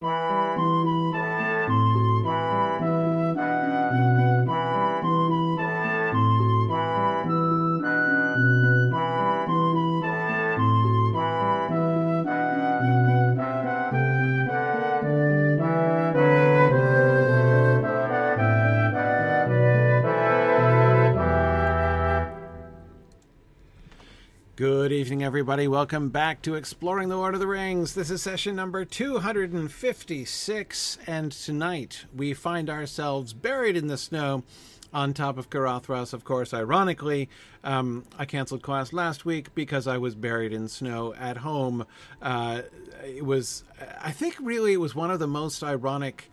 Good everybody. Welcome back to Exploring the Lord of the Rings. This is session number 256, and tonight we find ourselves buried in the snow on top of Caradhras. Of course, ironically, um, I canceled class last week because I was buried in snow at home. Uh, it was, I think, really, it was one of the most ironic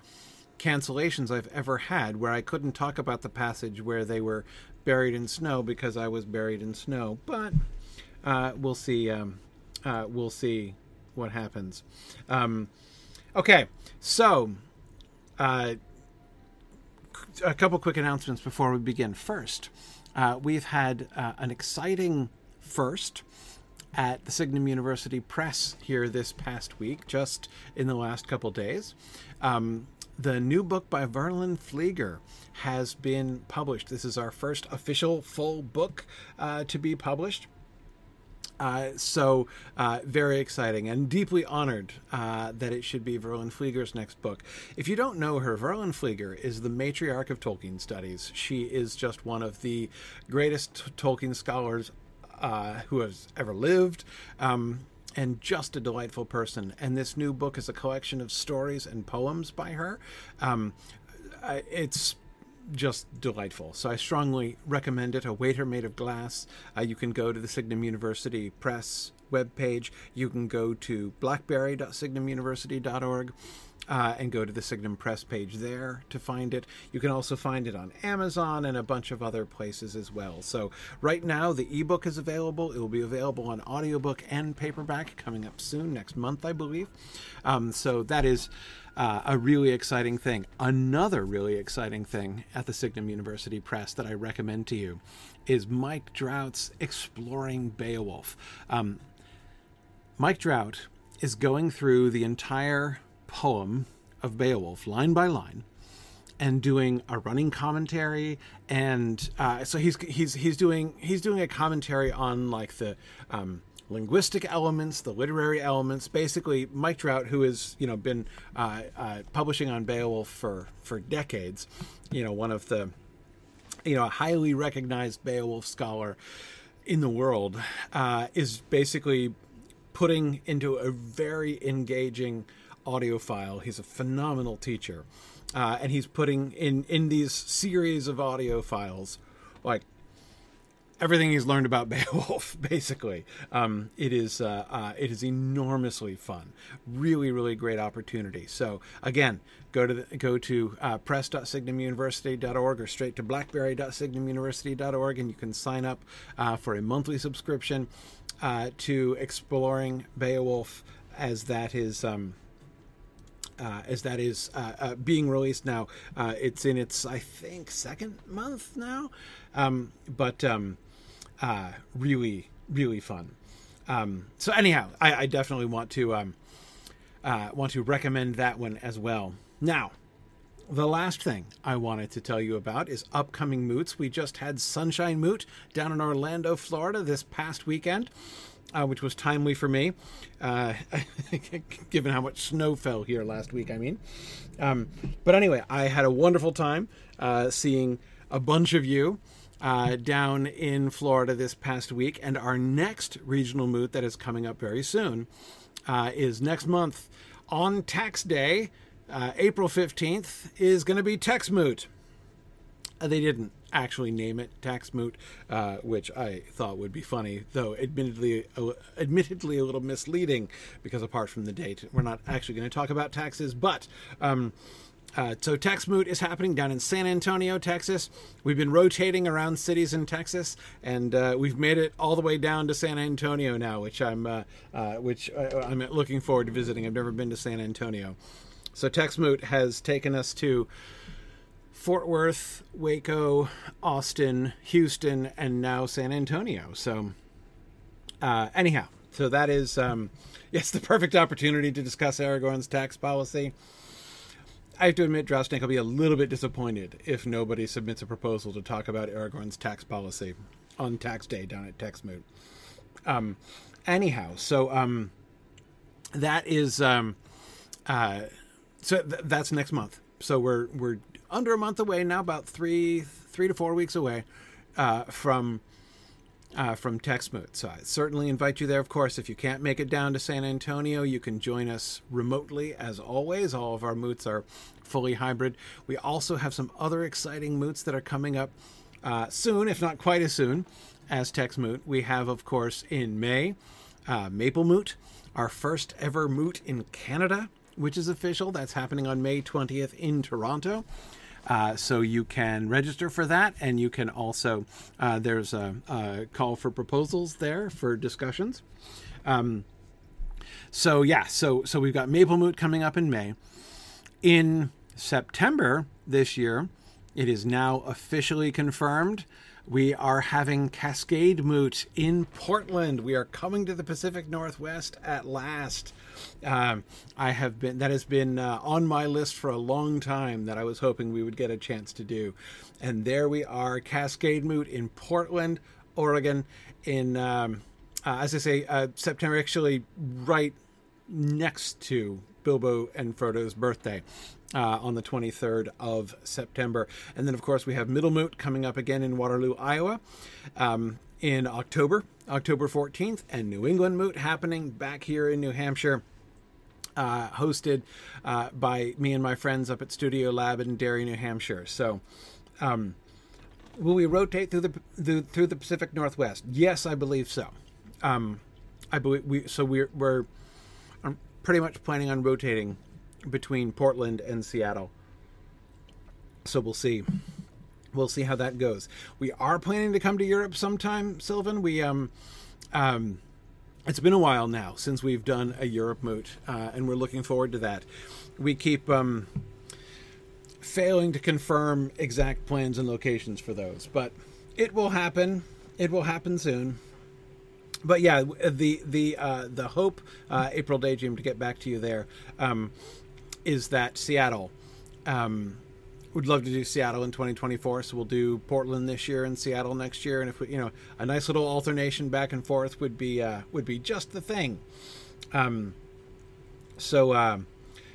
cancellations I've ever had where I couldn't talk about the passage where they were buried in snow because I was buried in snow. But uh, we'll see. Um, uh, we'll see what happens. Um, okay, so uh, a couple quick announcements before we begin. First, uh, we've had uh, an exciting first at the Signum University Press here this past week, just in the last couple days. Um, the new book by Verlyn Flieger has been published. This is our first official full book uh, to be published. Uh, so uh, very exciting and deeply honored uh, that it should be Verlyn Flieger's next book. If you don't know her, Verlyn Flieger is the matriarch of Tolkien studies. She is just one of the greatest Tolkien scholars uh, who has ever lived. Um, and just a delightful person. And this new book is a collection of stories and poems by her. Um, it's just delightful. So I strongly recommend it. A Waiter Made of Glass. Uh, you can go to the Signum University Press webpage. You can go to blackberry.signumuniversity.org. Uh, and go to the Signum Press page there to find it. You can also find it on Amazon and a bunch of other places as well. So, right now, the ebook is available. It will be available on audiobook and paperback coming up soon, next month, I believe. Um, so, that is uh, a really exciting thing. Another really exciting thing at the Signum University Press that I recommend to you is Mike Drout's Exploring Beowulf. Um, Mike Drout is going through the entire poem of Beowulf, line by line, and doing a running commentary and uh, so he's he's he's doing he's doing a commentary on like the um, linguistic elements, the literary elements. Basically, Mike Drout, who has you know been uh, uh, publishing on Beowulf for for decades, you know one of the you know a highly recognized Beowulf scholar in the world, uh, is basically putting into a very engaging audio file. He's a phenomenal teacher. Uh, and he's putting in in these series of audio files like everything he's learned about Beowulf. Basically, um, it is uh, uh, it is enormously fun. Really, really great opportunity. So again, go to the, go to uh, press.signumuniversity.org or straight to blackberry.signumuniversity.org, and you can sign up uh, for a monthly subscription uh, to exploring Beowulf as that is. Um, uh, as that is uh, uh, being released now. Uh, it's in its, I think, second month now. Um, but um, uh, really, really fun. Um, so anyhow, I, I, definitely want to um, uh, want to recommend that one as well. Now, the last thing I wanted to tell you about is upcoming moots. We just had Sunshine Moot down in Orlando, Florida, this past weekend. Uh, which was timely for me, uh, given how much snow fell here last week. I mean, um, but anyway, I had a wonderful time uh, seeing a bunch of you uh, down in Florida this past week. And our next regional moot that is coming up very soon uh, is next month on tax day, uh, April 15th, is going to be Tex Moot. Uh, they didn't actually name it Tax Moot, uh, which I thought would be funny, though admittedly, admittedly a little misleading because apart from the date, we're not actually going to talk about taxes. But um, uh, so Tex Moot is happening down in San Antonio, Texas. We've been rotating around cities in Texas, and uh, we've made it all the way down to San Antonio now, which I'm uh, uh which uh, I'm looking forward to visiting. I've never been to San Antonio, so Tex Moot has taken us to Fort Worth, Waco, Austin, Houston, and now San Antonio. So, uh, anyhow, so that is um, yes the perfect opportunity to discuss Aragorn's tax policy. I have to admit, Drowsnake will be a little bit disappointed if nobody submits a proposal to talk about Aragorn's tax policy on tax day down at TexMoot. Um, anyhow, so um, that is um, uh, so th- that's next month. So we're we're under a month away now, about three three to four weeks away uh, from uh, from TexMoot. So I certainly invite you there. Of course, if you can't make it down to San Antonio, you can join us remotely as always. All of our moots are fully hybrid. We also have some other exciting moots that are coming up uh, soon, if not quite as soon as TexMoot. We have, of course, in May, uh, Maple Moot, our first ever moot in Canada, which is official. That's happening on May 20th in Toronto. Uh, so you can register for that, and you can also uh, there's a, a, call for proposals there for discussions. Um, so yeah, so so we've got Maple Moot coming up in May. In September this year, it is now officially confirmed. We are having Cascade Moot in Portland. We are coming to the Pacific Northwest at last. Um, I have been that has been uh, on my list for a long time that I was hoping we would get a chance to do, and there we are, Cascade Moot in Portland, Oregon, in um, uh, as I say, uh, September actually right next to Bilbo and Frodo's birthday. Uh, on the 23rd of September. And then, of course, we have Middle Moot coming up again in Waterloo, Iowa um, in October, October 14th, and New England Moot happening back here in New Hampshire. Uh, hosted uh, by me and my friends up at Studio Lab in Derry, New Hampshire. So, um, will we rotate through the, the, through the Pacific Northwest? Yes, I believe so. Um, I believe we. So we're we're I'm pretty much planning on rotating between Portland and Seattle. So we'll see. We'll see how that goes. We are planning to come to Europe sometime, Sylvan. We um um it's been a while now since we've done a Europe moot, uh, and we're looking forward to that. We keep um, failing to confirm exact plans and locations for those, but it will happen. It will happen soon. But yeah, the the uh, the hope, uh, April Daydream, to get back to you there, um, is that Seattle. Um, would love to do Seattle in 2024, so we'll do Portland this year and Seattle next year. And if we, you know, a nice little alternation back and forth would be uh, would be just the thing. Um, so uh,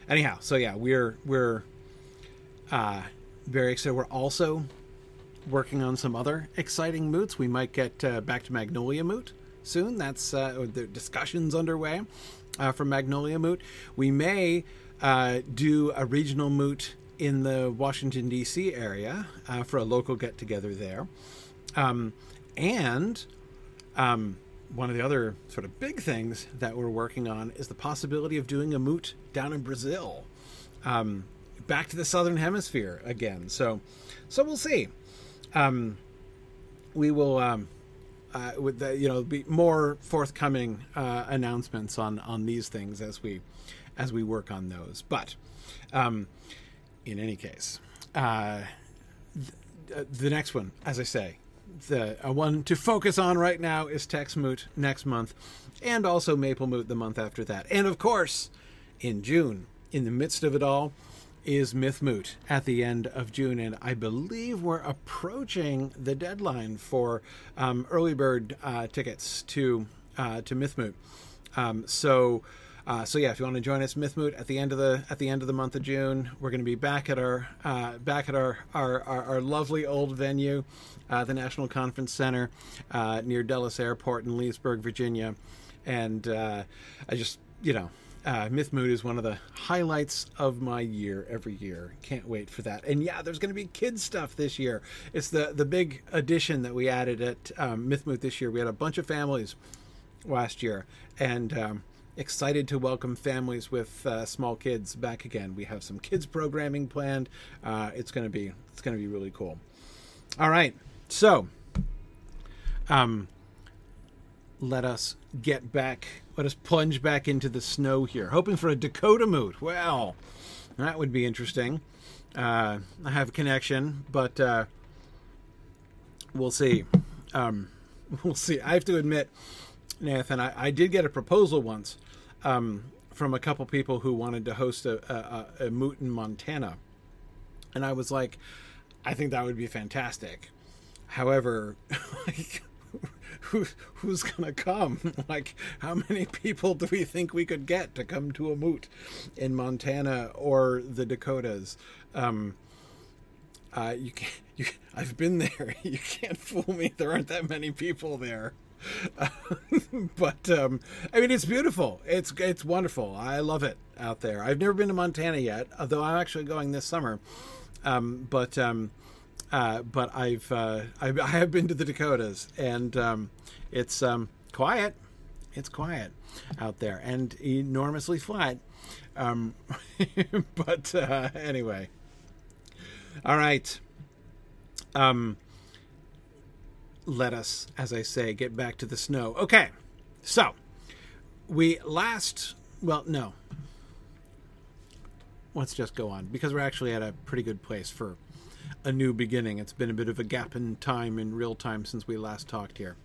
anyhow, so yeah, we're we're uh, very excited. We're also working on some other exciting moots. We might get uh, back to Magnolia Moot soon. That's uh, the discussions underway uh, for Magnolia Moot. We may uh, do a regional moot in the Washington, D.C. area uh, for a local get together there. Um, and um, one of the other sort of big things that we're working on is the possibility of doing a moot down in Brazil. Um, back to the southern hemisphere again. So, so we'll see. Um, we will, um, uh, with the, you know, be more forthcoming uh, announcements on on these things as we as we work on those. But um, in any case, uh, th- the next one, as I say, the uh, one to focus on right now is TexMoot next month, and also Maple Moot the month after that. And of course, in June, in the midst of it all, is Myth Moot at the end of June, and I believe we're approaching the deadline for um, early bird uh, tickets to uh, to Myth Moot. Um, so uh, so yeah, if you want to join us, Mythmoot at the end of the at the end of the month of June, we're going to be back at our uh, back at our our, our, our lovely old venue, uh, the National Conference Center uh, near Dulles Airport in Leesburg, Virginia, and uh, I just you know. Uh, Mythmoot is one of the highlights of my year every year. Can't wait for that. And yeah, there's going to be kids stuff this year. It's the the big addition that we added at um, Mythmoot this year. We had a bunch of families last year, and um, excited to welcome families with uh, small kids back again. We have some kids programming planned. Uh, it's going to be it's to be really cool. All right, so um, let us get back. Let us plunge back into the snow here, hoping for a Dakota moot. Well, that would be interesting. Uh, I have a connection, but uh, we'll see. Um, we'll see. I have to admit Nathan, I, I did get a proposal once um, from a couple people who wanted to host a, a, a, moot in Montana, and I was like, I think that would be fantastic. However, like, who, who's gonna come? like, how many people do we think we could get to come to a moot in Montana or the Dakotas? Um, uh, you can't. You, I've been there. You can't fool me. There aren't that many people there. But um, I mean, it's beautiful. It's it's wonderful. I love it out there. I've never been to Montana yet, although I'm actually going this summer. Um, but um, uh, but I've uh, I, I, have been to the Dakotas, and um, it's um, quiet. It's quiet out there, and enormously flat. Um, but uh, anyway, all right. Um, let us, as I say, get back to the snow. Okay, so we last. Well, no. Let's just go on because we're actually at a pretty good place for a new beginning. It's been a bit of a gap in time, in real time, since we last talked here.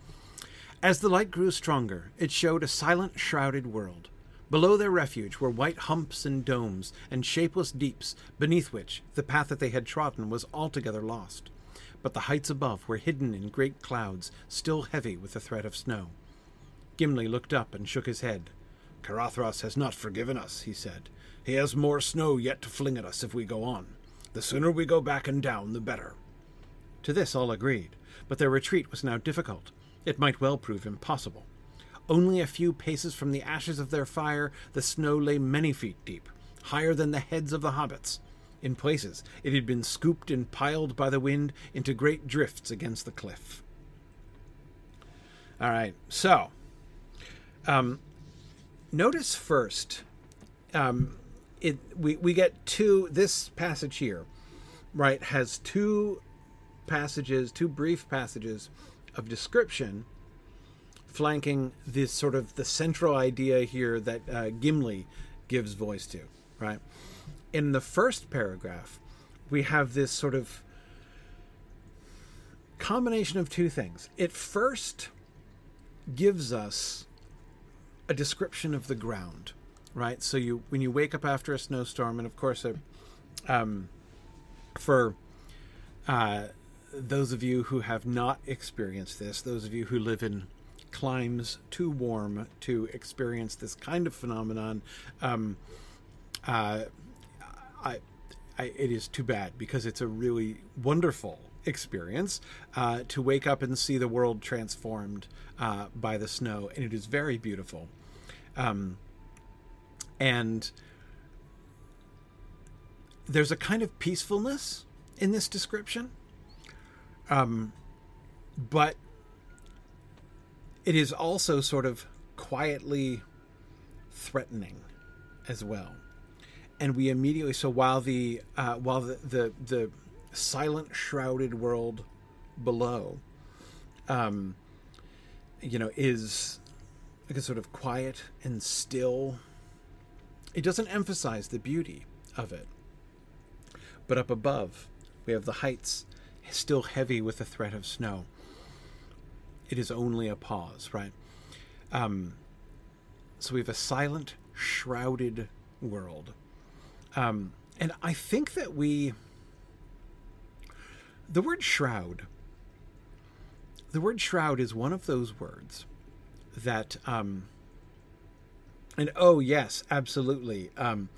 As the light grew stronger, it showed a silent, shrouded world. Below their refuge were white humps and domes, and shapeless deeps, beneath which the path that they had trodden was altogether lost. But the heights above were hidden in great clouds, still heavy with the threat of snow. Gimli looked up and shook his head. Caradhras has not forgiven us, he said. He has more snow yet to fling at us if we go on. The sooner we go back and down, the better. To this all agreed, but their retreat was now difficult. It might well prove impossible. Only a few paces from the ashes of their fire, the snow lay many feet deep, higher than the heads of the hobbits. In places, it had been scooped and piled by the wind into great drifts against the cliff. All right, so um, notice first um, it we, we get two this passage here right has two passages two brief passages of description flanking this sort of the central idea here that uh, gimli gives voice to right in the first paragraph we have this sort of combination of two things it first gives us a description of the ground right? So you when you wake up after a snowstorm, and of course, a, um, for uh, those of you who have not experienced this, those of you who live in climes too warm to experience this kind of phenomenon, um, uh, I, I, it is too bad because it's a really wonderful experience uh, to wake up and see the world transformed uh, by the snow, and it is very beautiful. Um, and there's a kind of peacefulness in this description um, but it is also sort of quietly threatening as well and we immediately so while the uh, while the, the the silent shrouded world below um you know is like a sort of quiet and still it doesn't emphasize the beauty of it. But up above, we have the heights still heavy with the threat of snow. It is only a pause, right? Um, so we have a silent, shrouded world. Um, and I think that we. The word shroud. The word shroud is one of those words that um, and oh yes, absolutely. Um,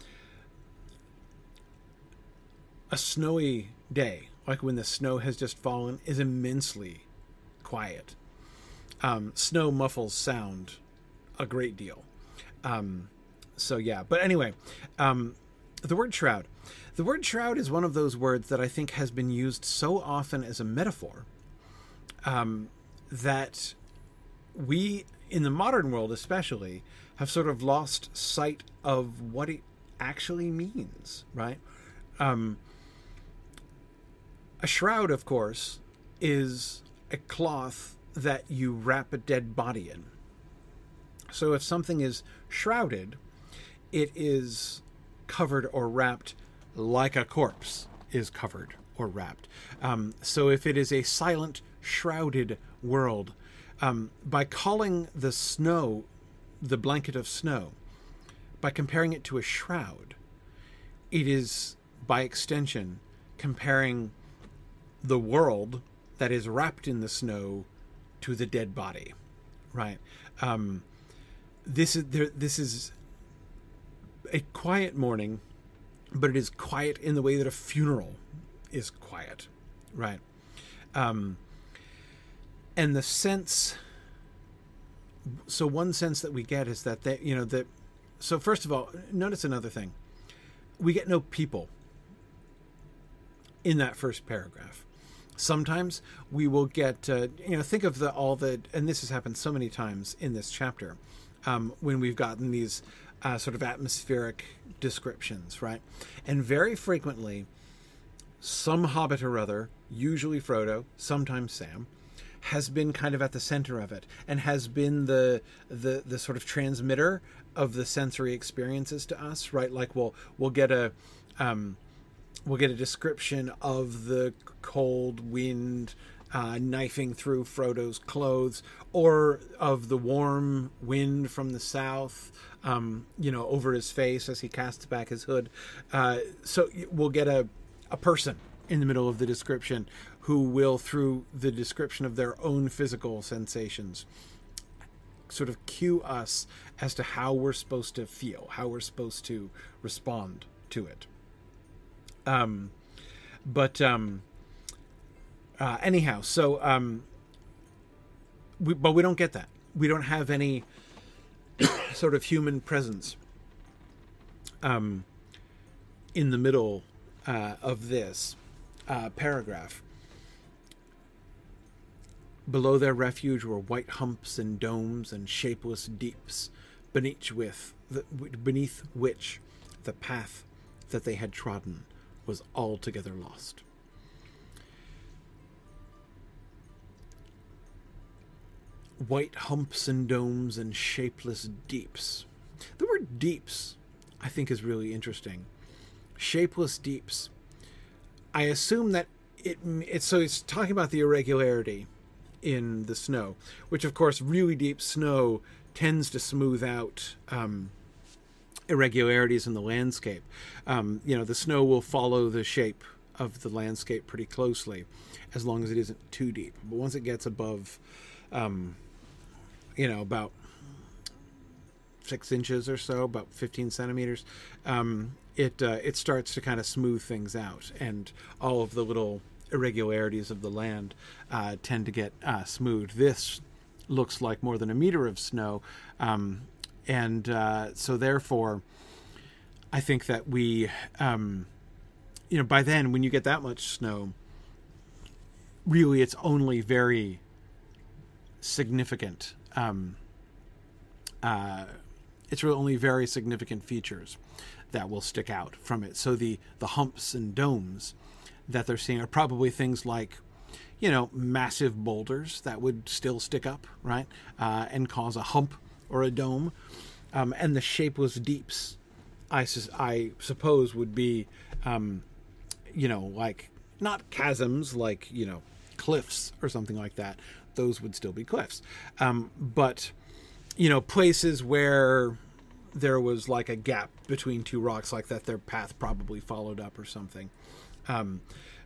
a snowy day, like when the snow has just fallen, is immensely quiet. Um, snow muffles sound a great deal. Um, so yeah, but anyway, um, the word shroud. The word shroud is one of those words that I think has been used so often as a metaphor um, that we, in the modern world especially, have sort of lost sight of what it actually means, right? Um, a shroud, of course, is a cloth that you wrap a dead body in. So if something is shrouded, it is covered or wrapped like a corpse is covered or wrapped. Um, so if it is a silent, shrouded world, um, by calling the snow the blanket of snow, by comparing it to a shroud, it is by extension comparing the world that is wrapped in the snow to the dead body, right? Um, this is there. This is a quiet morning, but it is quiet in the way that a funeral is quiet, right? Um, and the sense. So one sense that we get is that they, you know, that. So first of all, notice another thing. We get no people in that first paragraph. Sometimes we will get, uh, you know, think of the all the, and this has happened so many times in this chapter, um, when we've gotten these uh, sort of atmospheric descriptions, right? And very frequently, some hobbit or other, usually Frodo, sometimes Sam, has been kind of at the center of it and has been the the the sort of transmitter of the sensory experiences to us, right? Like we'll we'll get a um, we'll get a description of the cold wind uh, knifing through Frodo's clothes, or of the warm wind from the south, um, you know, over his face as he casts back his hood. Uh, so we'll get a, a person in the middle of the description who will, through the description of their own physical sensations, sort of cue us as to how we're supposed to feel, how we're supposed to respond to it. Um, but um, uh, anyhow, so um, we, but we don't get that. We don't have any sort of human presence um, in the middle uh, of this uh, paragraph. Below their refuge were white humps and domes and shapeless deeps, beneath with the, beneath which the path that they had trodden was altogether lost. White humps and domes and shapeless deeps. The word deeps, I think, is really interesting. Shapeless deeps. I assume that it, it's so it's talking about the irregularity in the snow, which of course really deep snow tends to smooth out um, irregularities in the landscape. Um, you know, the snow will follow the shape of the landscape pretty closely, as long as it isn't too deep. But once it gets above, um, you know, about six inches or so, about 15 centimeters, um, it uh, it starts to kind of smooth things out, and all of the little irregularities of the land uh, tend to get uh, smooth. This looks like more than a meter of snow, um, and uh, so therefore, I think that we, um, you know, by then when you get that much snow, really it's only very significant. Um, uh, it's really only very significant features that will stick out from it. So the the humps and domes that they're seeing are probably things like, you know, massive boulders that would still stick up, right, uh, and cause a hump or a dome, um, and the shapeless deeps, I, I suppose would be, um, you know, like not chasms, like you know, cliffs or something like that. Those would still be cliffs, um, but you know, places where there was like a gap between two rocks, like that, their path probably followed up or something. Um,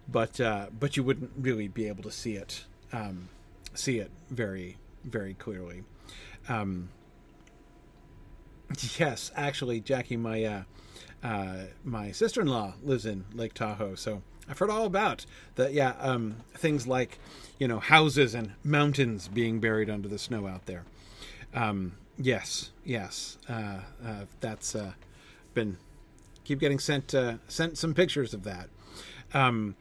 but uh, but you wouldn't really be able to see it um, see it very very clearly. Um, Yes, actually, Jackie, my uh, uh, my sister in law lives in Lake Tahoe, so I've heard all about that. Yeah, um, things like you know houses and mountains being buried under the snow out there. Um, yes, yes, uh, uh, that's uh, been keep getting sent uh, sent some pictures of that. Um,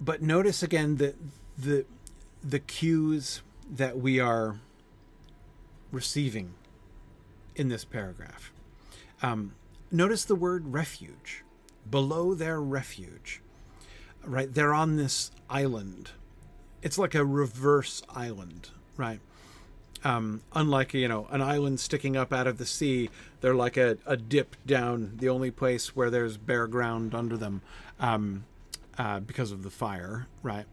but notice again the the the cues that we are receiving in this paragraph. Um, notice the word refuge. Below their refuge, right? They're on this island. It's like a reverse island, right? Um, unlike you know an island sticking up out of the sea, they're like a, a dip down. The only place where there's bare ground under them um, uh, because of the fire, right?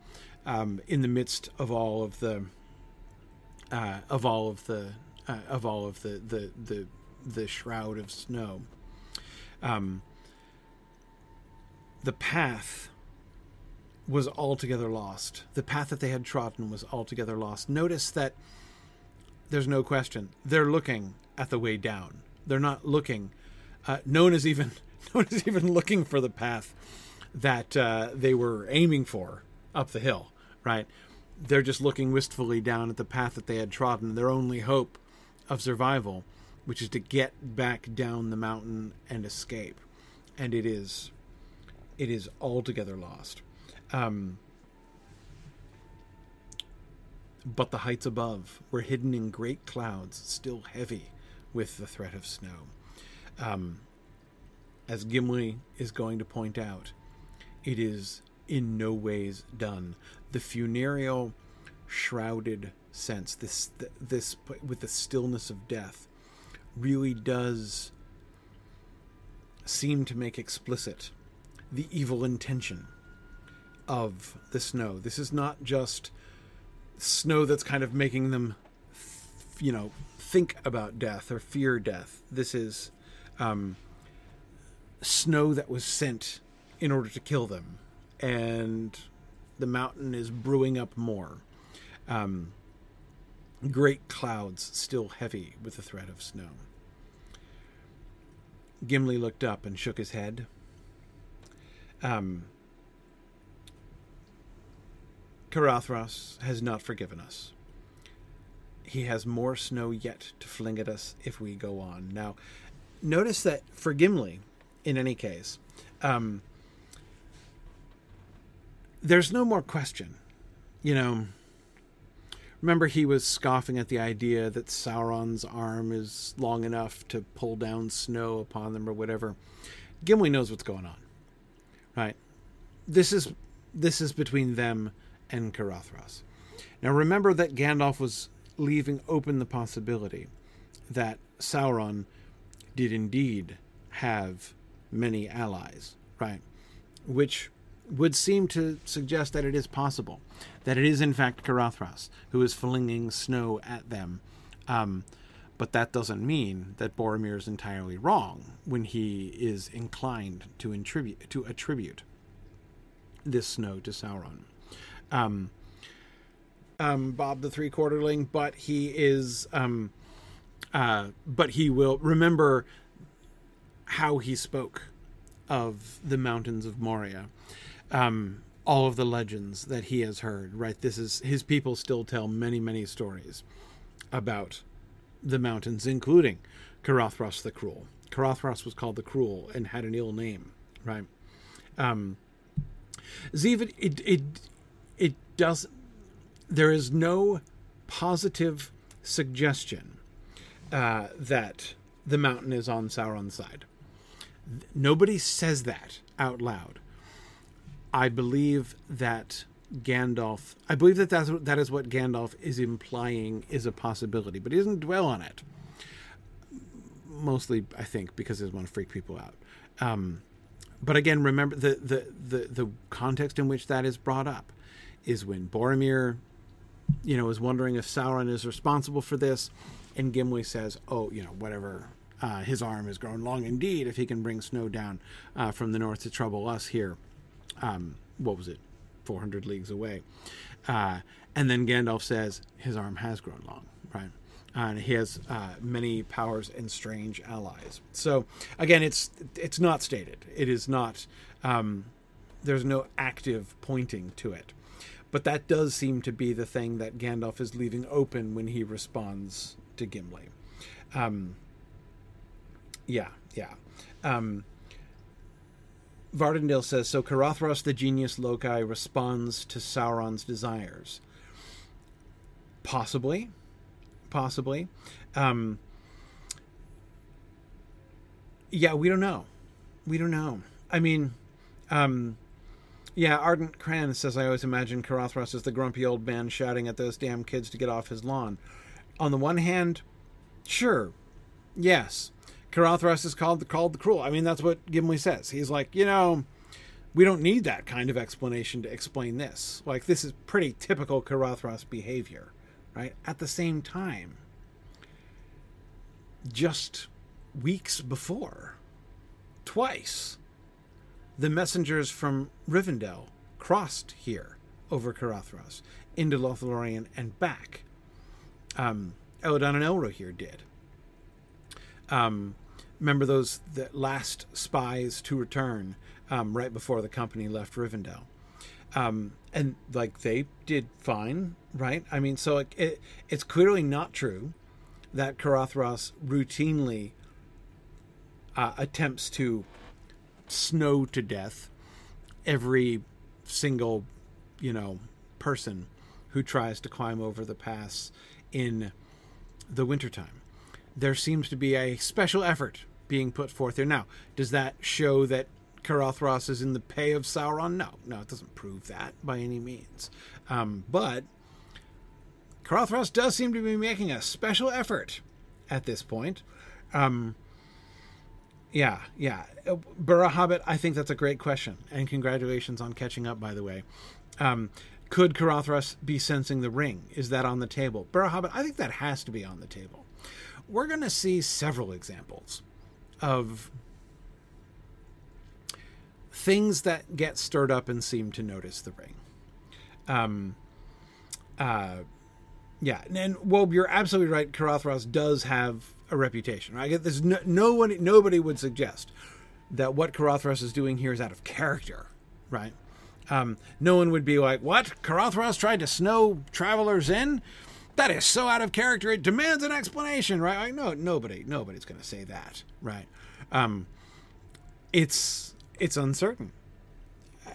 um, in the midst of all of the uh, of all of the uh, of all of the the the the shroud of snow. Um, the path was altogether lost. The path that they had trodden was altogether lost. Notice that there's no question they're looking at the way down. They're not looking. Uh, no one is even no one is even looking for the path that uh, they were aiming for up the hill. Right? They're just looking wistfully down at the path that they had trodden. Their only hope of survival, which is to get back down the mountain and escape, and it is it is altogether lost. Um, but the heights above were hidden in great clouds, still heavy with the threat of snow. Um, as Gimli is going to point out, it is in no ways done. The funereal, shrouded sense, this this with the stillness of death, really does seem to make explicit the evil intention of the snow. This is not just snow that's kind of making them, you know, think about death or fear death. This is um, snow that was sent in order to kill them, and the mountain is brewing up more. Um, great clouds still heavy with the threat of snow. Gimli looked up and shook his head. Um, Caradhras has not forgiven us. He has more snow yet to fling at us if we go on. Now, notice that for Gimli, in any case, um, there's no more question. You know, remember he was scoffing at the idea that Sauron's arm is long enough to pull down snow upon them or whatever. Gimli knows what's going on. Right? This is this is between them and Caradhras. Now remember that Gandalf was leaving open the possibility that Sauron did indeed have many allies, right? Which would seem to suggest that it is possible that it is in fact Caradhras who is flinging snow at them. Um, but that doesn't mean that Boromir is entirely wrong when he is inclined to attribute to attribute this snow to Sauron um, um, Bob the Three Quarterling, but he is, um, uh, but he will remember how he spoke of the mountains of Moria, um, all of the legends that he has heard. Right, this is his people still tell many, many stories about the mountains, including Caradhras the Cruel. Caradhras was called the Cruel and had an ill name, right? Um, it, it it does there is no positive suggestion uh, that the mountain is on Sauron's side. Nobody says that out loud. I believe that Gandalf. I believe that that's, that is what Gandalf is implying is a possibility, but he doesn't dwell on it. Mostly, I think, because he doesn't want to freak people out. Um, but again, remember the, the the the context in which that is brought up is when Boromir, you know, is wondering if Sauron is responsible for this, and Gimli says, "Oh, you know, whatever. Uh, his arm has grown long indeed. If he can bring snow down uh, from the north to trouble us here, um, what was it, four hundred leagues away?" Uh, and then Gandalf says, "His arm has grown long, right?" and he has uh, many powers and strange allies. So again, it's it's not stated. It is not. Um, there's no active pointing to it. But that does seem to be the thing that Gandalf is leaving open when he responds to Gimli. Um, yeah, yeah. Um, Vardendale says so. Caradhras, the genius loci, responds to Sauron's desires. Possibly, possibly. Um, yeah, we don't know. We don't know. I mean, um, yeah, Ardent Cran says, I always imagine Caradhras as the grumpy old man shouting at those damn kids to get off his lawn. On the one hand, sure, yes. Caradhras is called the, called the cruel. I mean, that's what Gimli says. He's like, you know, we don't need that kind of explanation to explain this. Like this is pretty typical Caradhras behavior, right? At the same time, just weeks before, twice, the messengers from Rivendell crossed here over Caradhras into Lothlorien and back. Um, Elladan and Elrohir did. Um, remember those the last spies to return um, right before the company left Rivendell. Um, and like they did fine, right? I mean, so it, it, it's clearly not true that Caradhras routinely uh, attempts to snow to death every single, you know, person who tries to climb over the pass in the wintertime. There seems to be a special effort being put forth here. Now, does that show that Caradhras is in the pay of Sauron? No, no, it doesn't prove that by any means. Um, but Caradhras does seem to be making a special effort at this point. Um, yeah, yeah. Uh, Burra Hobbit, I think that's a great question. And congratulations on catching up, by the way. Um, could Caradhras be sensing the ring? Is that on the table? Burra Hobbit, I think that has to be on the table. We're going to see several examples of things that get stirred up and seem to notice the ring. Um, uh, yeah, and well, you're absolutely right. Caradhras does have a reputation. Right? There's no, no one, nobody would suggest that what Caradhras is doing here is out of character, right? Um, no one would be like, "What? Caradhras tried to snow travelers in? That is so out of character. It demands an explanation, right?" Like, no, nobody, nobody's going to say that, right? Um, it's it's uncertain.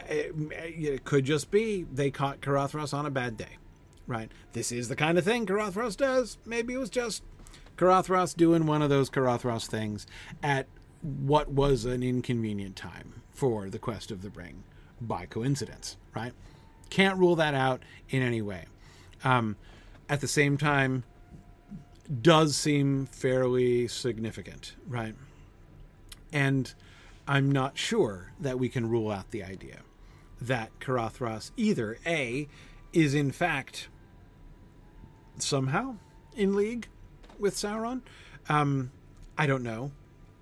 It, it, could just be they caught Caradhras on a bad day, right? This is the kind of thing Caradhras does. Maybe it was just Caradhras doing one of those Caradhras things at what was an inconvenient time for the quest of the ring by coincidence, right? Can't rule that out in any way. Um, at the same time, does seem fairly significant, right? And I'm not sure that we can rule out the idea that Caradhras either A is in fact somehow in league with Sauron. Um, I don't know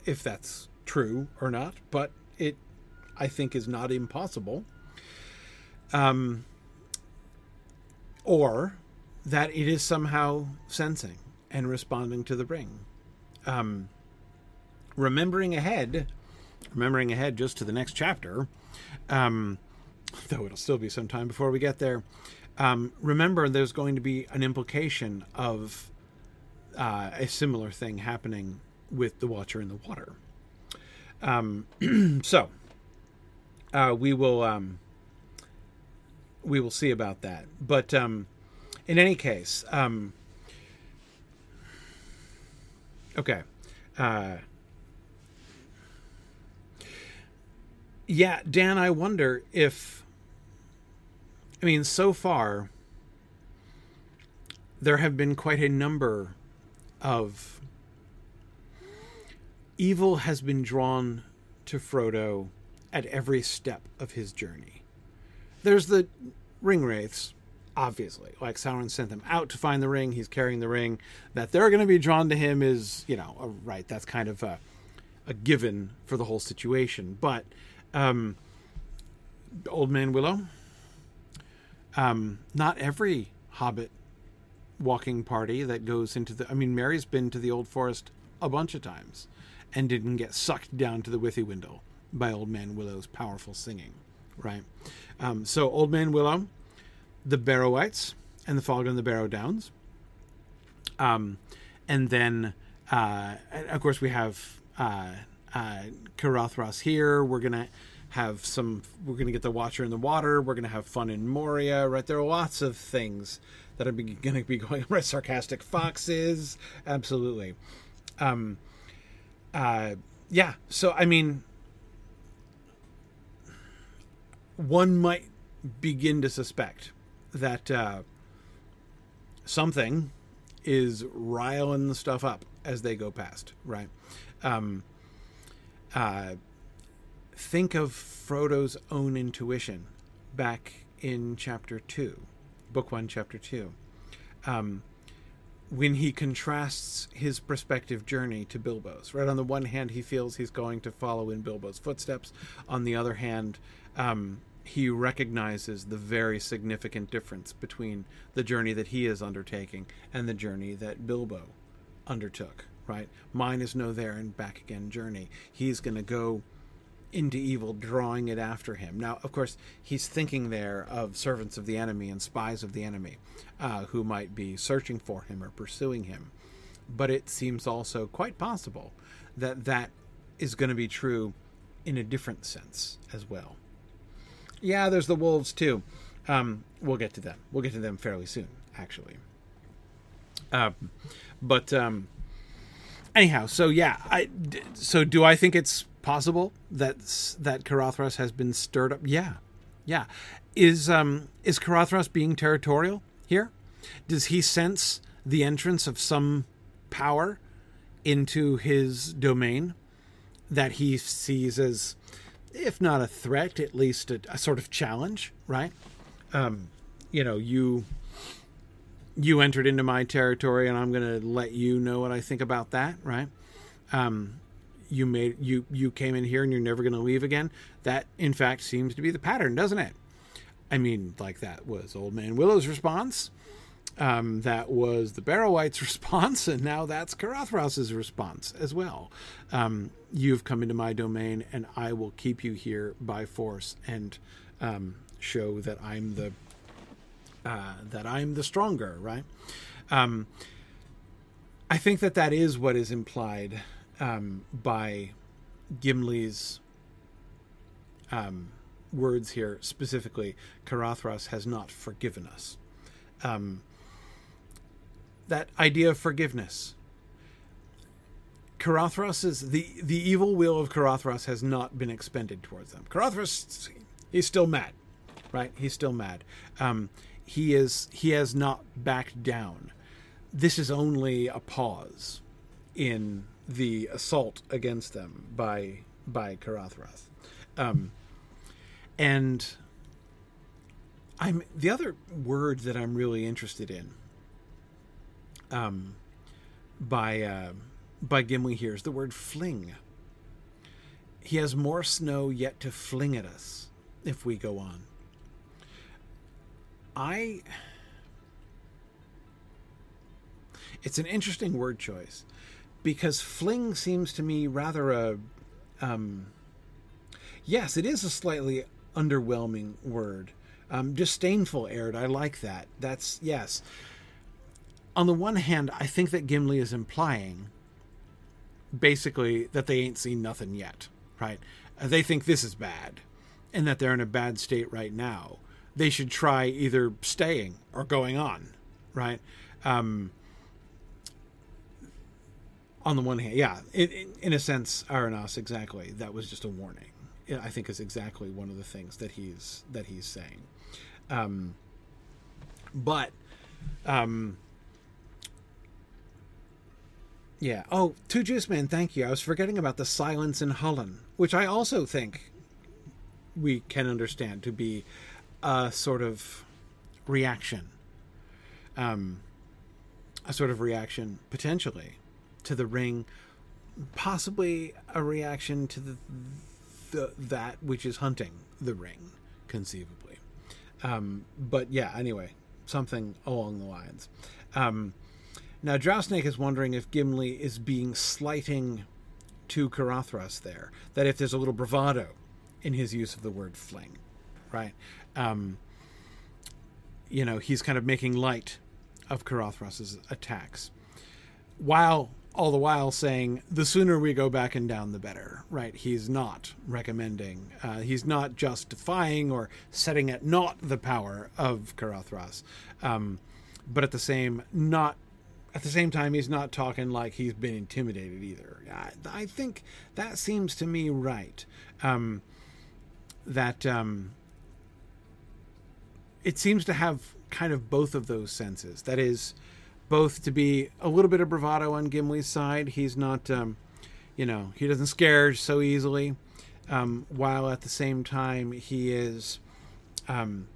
if that's true or not, but it I think is not impossible. Um, or that it is somehow sensing and responding to the ring. Um, remembering ahead remembering ahead just to the next chapter, um, though it'll still be some time before we get there. Um, remember, there's going to be an implication of uh, a similar thing happening with the Watcher in the Water. Um, so uh, we will um, we will see about that. But um, in any case, um, okay. Uh, yeah, Dan, I wonder if. I mean, so far, there have been quite a number of. Evil has been drawn to Frodo at every step of his journey. There's the ring wraiths, obviously. Like Sauron sent them out to find the ring. He's carrying the ring. That they're going to be drawn to him is, you know, a, right. That's kind of a, a given for the whole situation. But um, Old Man Willow. Um, not every Hobbit walking party that goes into the. I mean, Merry's been to the Old Forest a bunch of times and didn't get sucked down to the Withywindle by Old Man Willow's powerful singing, right? Um, so, Old Man Willow, the Barrow-wights, and the Fog on the Barrow Downs. Um, and then, uh, of course, we have uh, uh, Caradhras here. We're gonna have some. We're gonna get the Watcher in the water. We're gonna have fun in Moria. Right, there are lots of things that are going to be going. Right, sarcastic foxes, absolutely. Um, uh, yeah. So I mean, one might begin to suspect that uh, something is riling the stuff up as they go past, right? Um, uh, think of Frodo's own intuition back in chapter 2, book 1, chapter 2. Um, when he contrasts his prospective journey to Bilbo's, right? On the one hand, he feels he's going to follow in Bilbo's footsteps. On the other hand, um, he recognizes the very significant difference between the journey that he is undertaking and the journey that Bilbo undertook, right? Mine is no there and back again journey. He's going to go into evil, drawing it after him. Now, of course, he's thinking there of servants of the enemy and spies of the enemy uh, who might be searching for him or pursuing him. But it seems also quite possible that that is going to be true in a different sense as well. Yeah, there's the wolves too. Um, we'll get to them. We'll get to them fairly soon, actually. Uh, but um, anyhow, so yeah, I so do I think it's possible that that Caradhras has been stirred up? Yeah, yeah. Is um is Caradhras being territorial here? Does he sense the entrance of some power into his domain that he sees as, if not a threat, at least a, a sort of challenge? Right? Um, you know, you you entered into my territory, and I'm going to let you know what I think about that. Right? Um, you made you you came in here and you're never going to leave again. That in fact seems to be the pattern, doesn't it? I mean, like that was Old Man Willow's response. Um, that was the Barrow-wights' response, and now that's Caradhras's response as well. Um, you've come into my domain, and I will keep you here by force and um, show that I'm the uh, that I'm the stronger. Right? Um, I think that that is what is implied um, by Gimli's um, words here specifically. Caradhras has not forgiven us. Um, that idea of forgiveness. Caradhras is the the evil will of Caradhras has not been expended towards them. Caradhras, he's still mad, right? He's still mad. He is he has not backed down. This is only a pause in the assault against them by by Caradhras. Um, and I'm the other word that I'm really interested in um, by uh, by Gimli here is the word fling. He has more snow yet to fling at us if we go on. I it's an interesting word choice because fling seems to me rather a um, yes it is a slightly underwhelming word. Um, disdainful aired i like that. That's yes. On the one hand i think that gimli is implying basically that they ain't seen nothing yet right? They think this is bad and that they're in a bad state right now they should try either staying or going on right um, on the one hand, yeah, in, in a sense, Aranas exactly. That was just a warning. I think is exactly one of the things that he's that he's saying. Um, but, um, yeah. Oh, two juice man, thank you. I was forgetting about the silence in Hollin, which I also think we can understand to be a sort of reaction. Um, a sort of reaction potentially to the ring, possibly a reaction to the, the that which is hunting the ring, conceivably. Um, but yeah, anyway, something along the lines. Um, now, Snake is wondering if Gimli is being slighting to Caradhras there. That if there's a little bravado in his use of the word fling, right? Um, you know, he's kind of making light of Caradhras's attacks. While all the while saying the sooner we go back and down the better right he's not recommending uh, he's not justifying or setting at naught the power of Caradhras um, but at the same not at the same time he's not talking like he's been intimidated either i, I think that seems to me right um, that um, it seems to have kind of both of those senses that is both to be a little bit of bravado on Gimli's side. He's not, um, you know, he doesn't scare so easily, um, while at the same time he is um,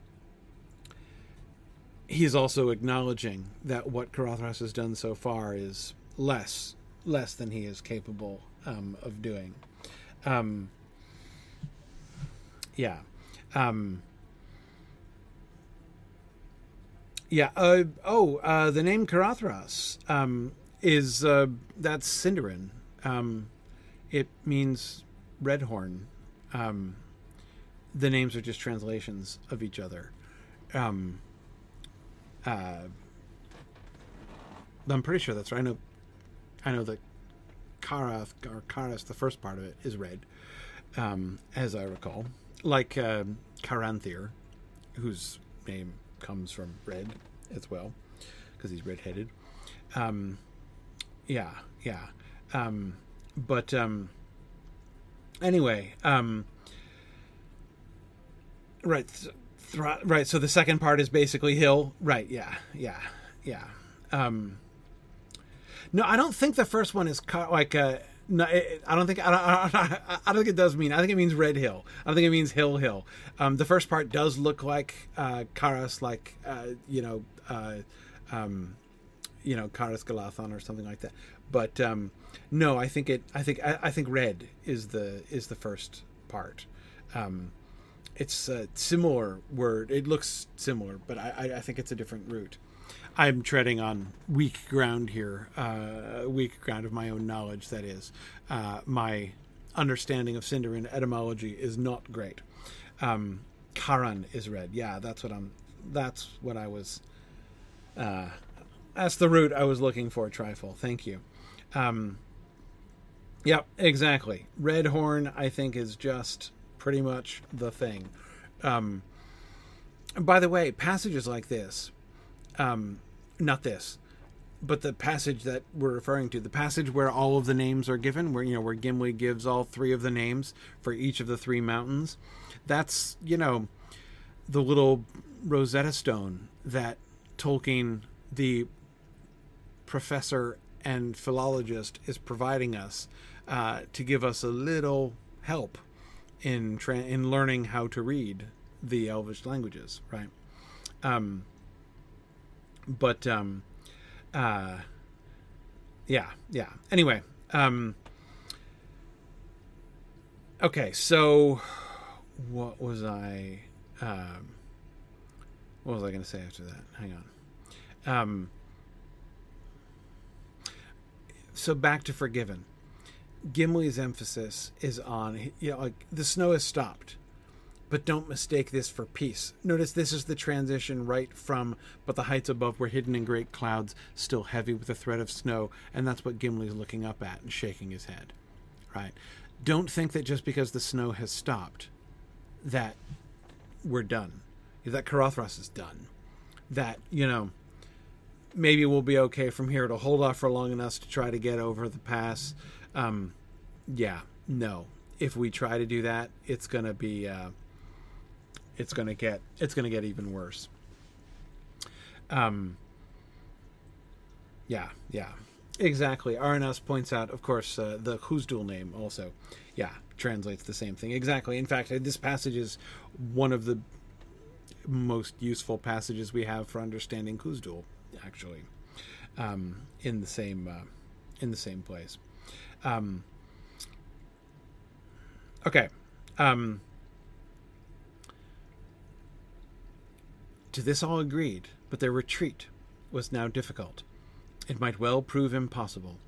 he is also acknowledging that what Caradhras has done so far is less less than he is capable um, of doing. Um, yeah. Um, yeah. Uh, oh, uh, the name Caradhras um, is uh, that's Sindarin. Um, it means red horn. Um, the names are just translations of each other. Um, uh, I'm pretty sure that's right. I know, I know that Karath or Karas, the first part of it, is red, um, as I recall. Like uh, Caranthir, whose name comes from red as well, because he's redheaded. Um, yeah, yeah. Um, but um, anyway, um, right, th- right. So the second part is basically hill. Right. Yeah. Yeah. Yeah. Um, no, I don't think the first one is ca- like uh, no, it, I don't think I don't, I don't, I don't think it does mean. I think it means Red Hill. I don't think it means Hill Hill. Um, the first part does look like uh, Karas, like uh, you know, uh, um, you know, Caras Galadhon or something like that. But um, no, I think it. I think I, I, think Red is the is the first part. Um, it's a similar word. It looks similar, but I, I think it's a different root. I'm treading on weak ground here, uh, weak ground of my own knowledge. That is, uh, my understanding of Sindarin etymology is not great. Um, Caran is red. Yeah, that's what I'm. That's what I was. Uh, that's the root I was looking for. Trifle. Thank you. Um, yep, exactly. Red horn, I think, is just pretty much the thing. Um, by the way, passages like this um, not this, but the passage that we're referring to, the passage where all of the names are given, where you know where Gimli gives all three of the names for each of the three mountains. That's you know the little Rosetta Stone that Tolkien, the professor and philologist, is providing us uh, to give us a little help in tra- in learning how to read the Elvish languages, right? Um, but um, uh, yeah, yeah. Anyway, um, okay. So, what was I? Um, what was I going to say after that? Hang on. Um, so back to Forgiven. Gimli's emphasis is on you know like the snow has stopped but don't mistake this for peace. Notice this is the transition right from, but the heights above were hidden in great clouds, still heavy with a threat of snow, and that's what Gimli's looking up at and shaking his head. Right? Don't think that just because the snow has stopped, that we're done. That Caradhras is done. That, you know, maybe we'll be okay from here to hold off for long enough to try to get over the pass. Um, yeah, no. If we try to do that, it's going to be. Uh, it's going to get it's going to get even worse. Um. Yeah, yeah, exactly. RNS points out, of course, uh, the Khuzdul name also, yeah, translates the same thing exactly. In fact, this passage is one of the most useful passages we have for understanding Khuzdul, actually, um, in the same uh, in the same place. Um, okay. Um, To this all agreed, but their retreat was now difficult. It might well prove impossible.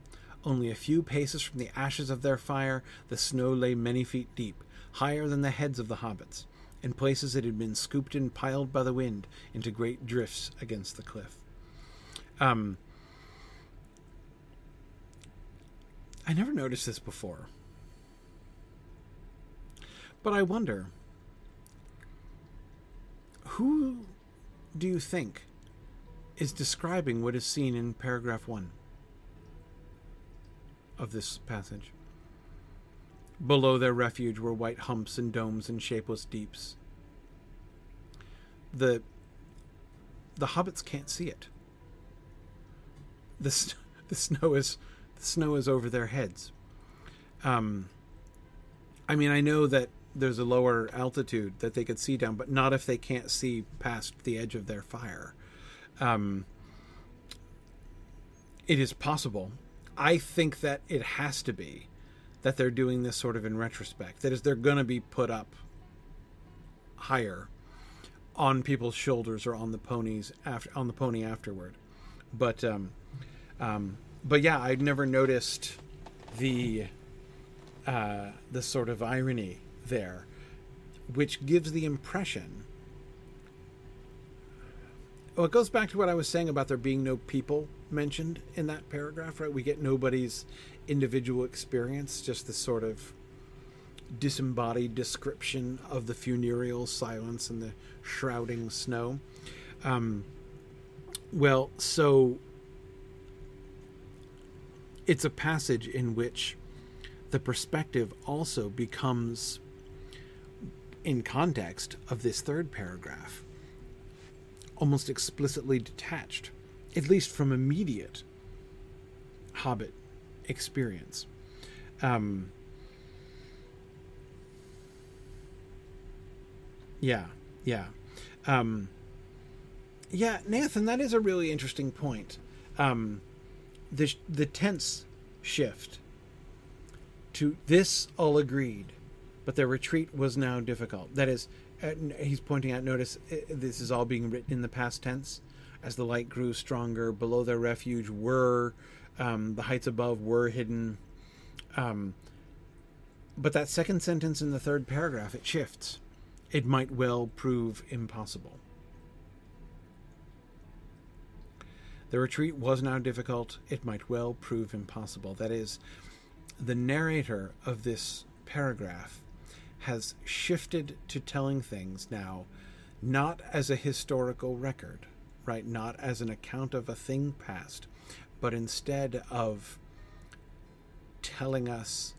Only a few paces from the ashes of their fire, the snow lay many feet deep, higher than the heads of the hobbits. In places it had been scooped and piled by the wind into great drifts against the cliff. Um, I never noticed this before. But I wonder who do you think is describing what is seen in paragraph 1 of this passage? Below their refuge were white humps and domes and shapeless deeps. The the hobbits can't see it. The, the snow is the snow is over their heads. Um, I mean, I know that there's a lower altitude that they could see down, but not if they can't see past the edge of their fire. Um, it is possible. I think that it has to be that they're doing this sort of in retrospect. That is, they're going to be put up higher on people's shoulders or on the ponies after on the pony afterward. But um, um, but yeah, I'd never noticed the uh, the sort of irony there, which gives the impression. Well, it goes back to what I was saying about there being no people mentioned in that paragraph, right? We get nobody's individual experience, just this sort of disembodied description of the funereal silence and the shrouding snow. Um, well, so it's a passage in which the perspective also becomes in context of this third paragraph almost explicitly detached at least from immediate hobbit experience. Um, yeah yeah. Um, yeah nathan that is a really interesting point. Um, the the tense shift to this all agreed, but their retreat was now difficult. That is, uh, he's pointing out. Notice uh, this is all being written in the past tense. As the light grew stronger, below their refuge were um, the heights above were hidden. Um, but that second sentence in the third paragraph it shifts. It might well prove impossible. The retreat was now difficult. It might well prove impossible. That is, the narrator of this paragraph has shifted to telling things now not as a historical record, right? Not as an account of a thing past, but instead of telling us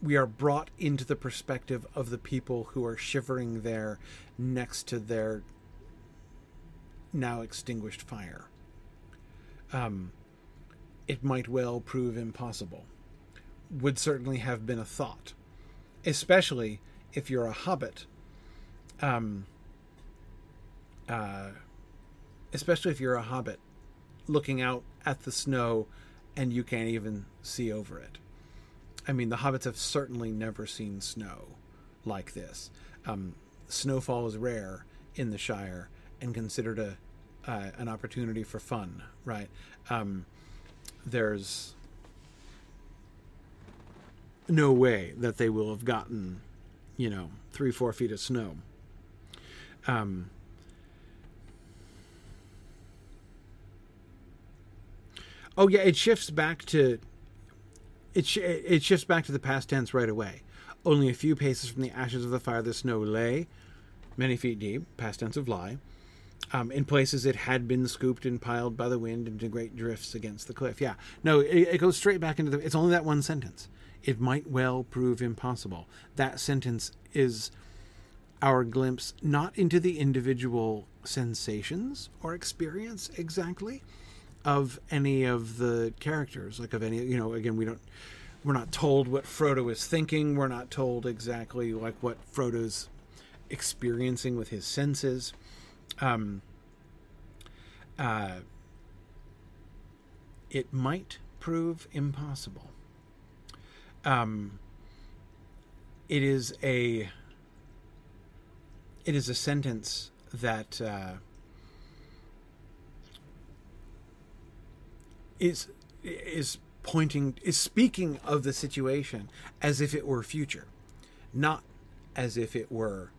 we are brought into the perspective of the people who are shivering there next to their now extinguished fire um, it might well prove impossible, would certainly have been a thought, especially if you're a hobbit. Um, uh, especially if you're a hobbit looking out at the snow and you can't even see over it. I mean, the hobbits have certainly never seen snow like this. Um, snowfall is rare in the Shire and considered a uh, an opportunity for fun, right? Um, there's no way that they will have gotten, you know, three, four feet of snow. Um, oh yeah, it shifts back to it. Sh- it shifts back to the past tense right away. Only a few paces from the ashes of the fire, the snow lay, many feet deep. Past tense of lie. Um, in places it had been scooped and piled by the wind into great drifts against the cliff. Yeah, no, it, it, goes straight back into the. It's only that one sentence. It might well prove impossible. That sentence is our glimpse not into the individual sensations or experience exactly of any of the characters, like of any. You know, again, we don't. We're not told what Frodo is thinking. We're not told exactly like what Frodo's experiencing with his senses um, uh, it might prove impossible. Um, it is a it is a sentence that uh, is is pointing is speaking of the situation as if it were future, not as if it were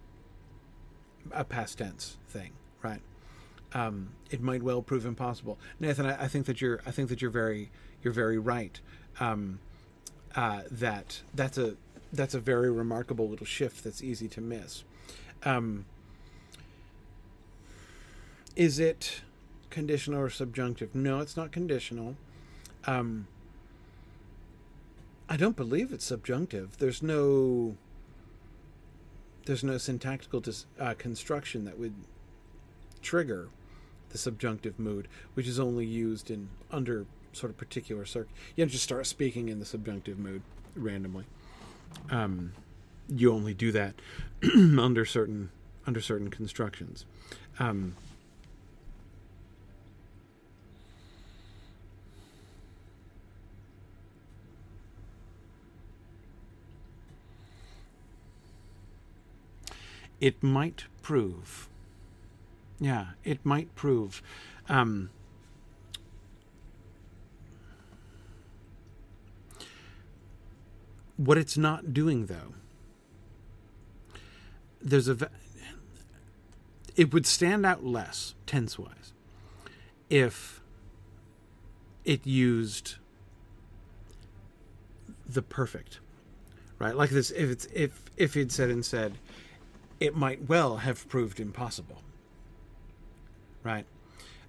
a past tense thing right? Um, it might well prove impossible. Nathan, I, I, think that you're I think that you're very you're very right. Um, uh, that that's a that's a very remarkable little shift that's easy to miss. Um, is it conditional or subjunctive? No, it's not conditional. Um, I don't believe it's subjunctive. There's no there's no syntactical dis, uh, construction that would trigger the subjunctive mood, which is only used in under sort of particular circ. You don't just start speaking in the subjunctive mood randomly. Um, you only do that under certain under certain constructions. Um, it might prove. Yeah, it might prove. Um, what it's not doing, though, there's a. It would stand out less tense wise if it used the perfect, right? Like this, if it's if if it said and said, it might well have proved impossible. Right?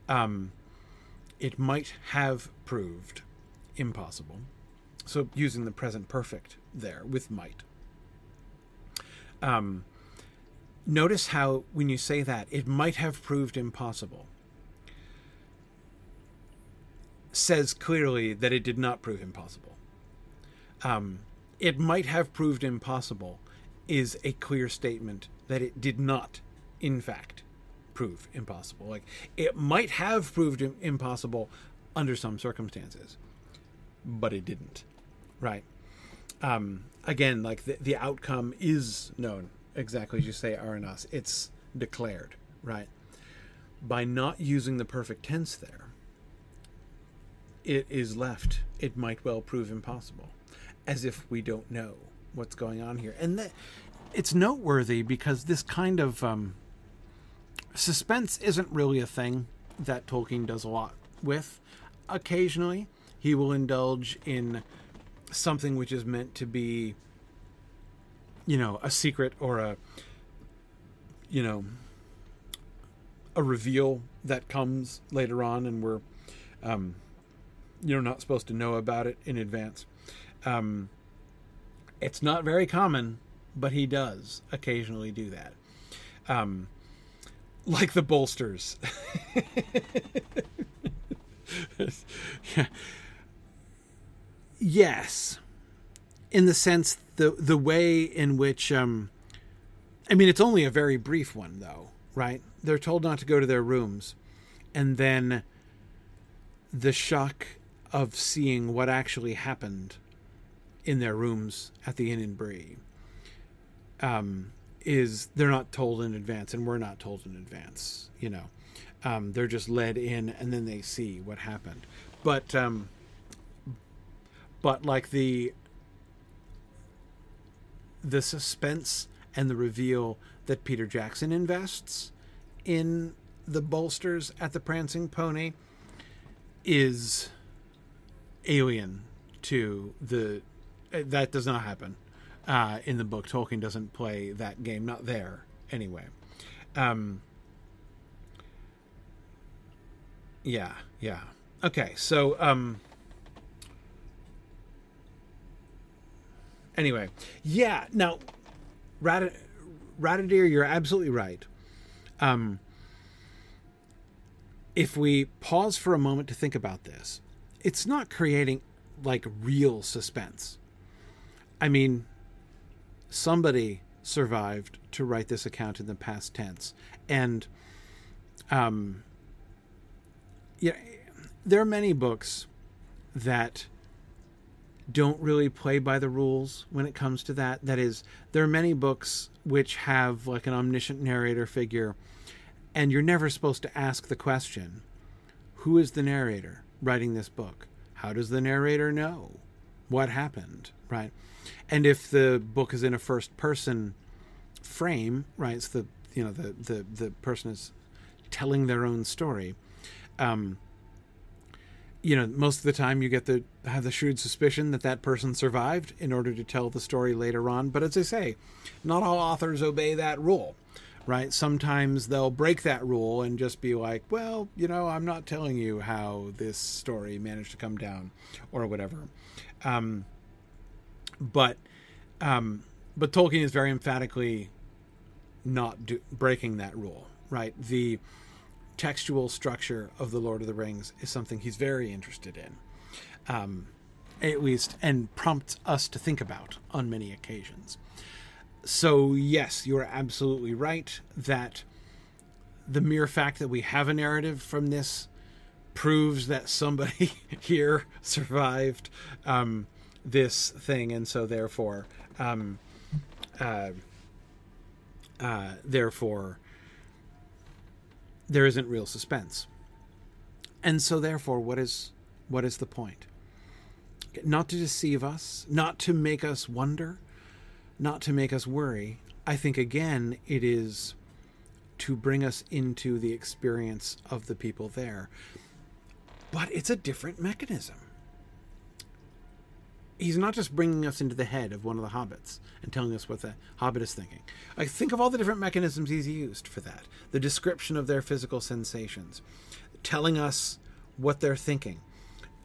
Um, it might have proved impossible. So using the present perfect there with might. Um, notice how when you say that, it might have proved impossible, says clearly that it did not prove impossible. Um, it might have proved impossible is a clear statement that it did not, in fact, prove impossible. Like it might have proved impossible under some circumstances, but it didn't. Right. Um, again, like the, the outcome is known exactly as you say, Aranas. It's declared, right? By not using the perfect tense there, it is left, it might well prove impossible, as if we don't know what's going on here. And that it's noteworthy because this kind of um, suspense isn't really a thing that Tolkien does a lot with. Occasionally, he will indulge in something which is meant to be, you know, a secret or a, you know, a reveal that comes later on, and we're, um, you're not supposed to know about it in advance. Um, it's not very common but he does occasionally do that. Um, like the bolsters. yeah. Yes. In the sense the the way in which um I mean it's only a very brief one though, right? They're told not to go to their rooms and then the shock of seeing what actually happened in their rooms at the inn in Bree um, is they're not told in advance, and we're not told in advance. You know, um, they're just led in, and then they see what happened. But um, but like the the suspense and the reveal that Peter Jackson invests in the bolsters at the Prancing Pony is alien to the that does not happen uh, in the book. Tolkien doesn't play that game, not there anyway. Um, yeah, yeah. Okay, so um, anyway, yeah. Now, Rat- Radadir, you're absolutely right. Um, if we pause for a moment to think about this, it's not creating like real suspense. I mean, somebody survived to write this account in the past tense. And um, yeah, there are many books that don't really play by the rules when it comes to that. That is, there are many books which have like an omniscient narrator figure, and you're never supposed to ask the question who is the narrator writing this book? How does the narrator know what happened? Right? and if the book is in a first person frame, right? It's the you know the the the person is telling their own story. Um, you know, most of the time you get the have the shrewd suspicion that that person survived in order to tell the story later on. But as I say, not all authors obey that rule, right? Sometimes they'll break that rule and just be like, well, you know, I'm not telling you how this story managed to come down or whatever. Um, but um, but Tolkien is very emphatically not do, breaking that rule. Right, the textual structure of the Lord of the Rings is something he's very interested in, um, at least, and prompts us to think about on many occasions. so yes, you are absolutely right that the mere fact that we have a narrative from this proves that somebody here survived um, this thing, and so therefore, um, uh, uh, therefore, there isn't real suspense. And so, therefore, what is what is the point? Not to deceive us, not to make us wonder, not to make us worry. I think again, it is to bring us into the experience of the people there. But it's a different mechanism. He's not just bringing us into the head of one of the hobbits and telling us what the hobbit is thinking. I think of all the different mechanisms he's used for that. The description of their physical sensations, telling us what they're thinking.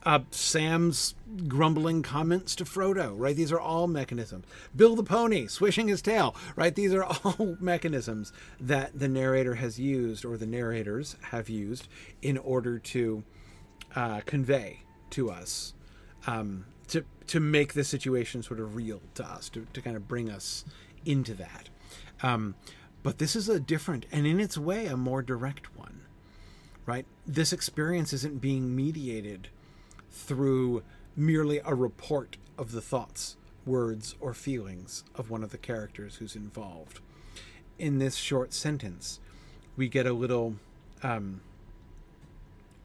Uh, Sam's grumbling comments to Frodo, right? These are all mechanisms. Bill the pony swishing his tail, right? These are all mechanisms that the narrator has used or the narrators have used in order to uh, convey to us, um, to make the situation sort of real to us, to, to kind of bring us into that. Um, but this is a different and in its way a more direct one right? This experience isn't being mediated through merely a report of the thoughts, words, or feelings of one of the characters who's involved. In this short sentence, we get a little, um,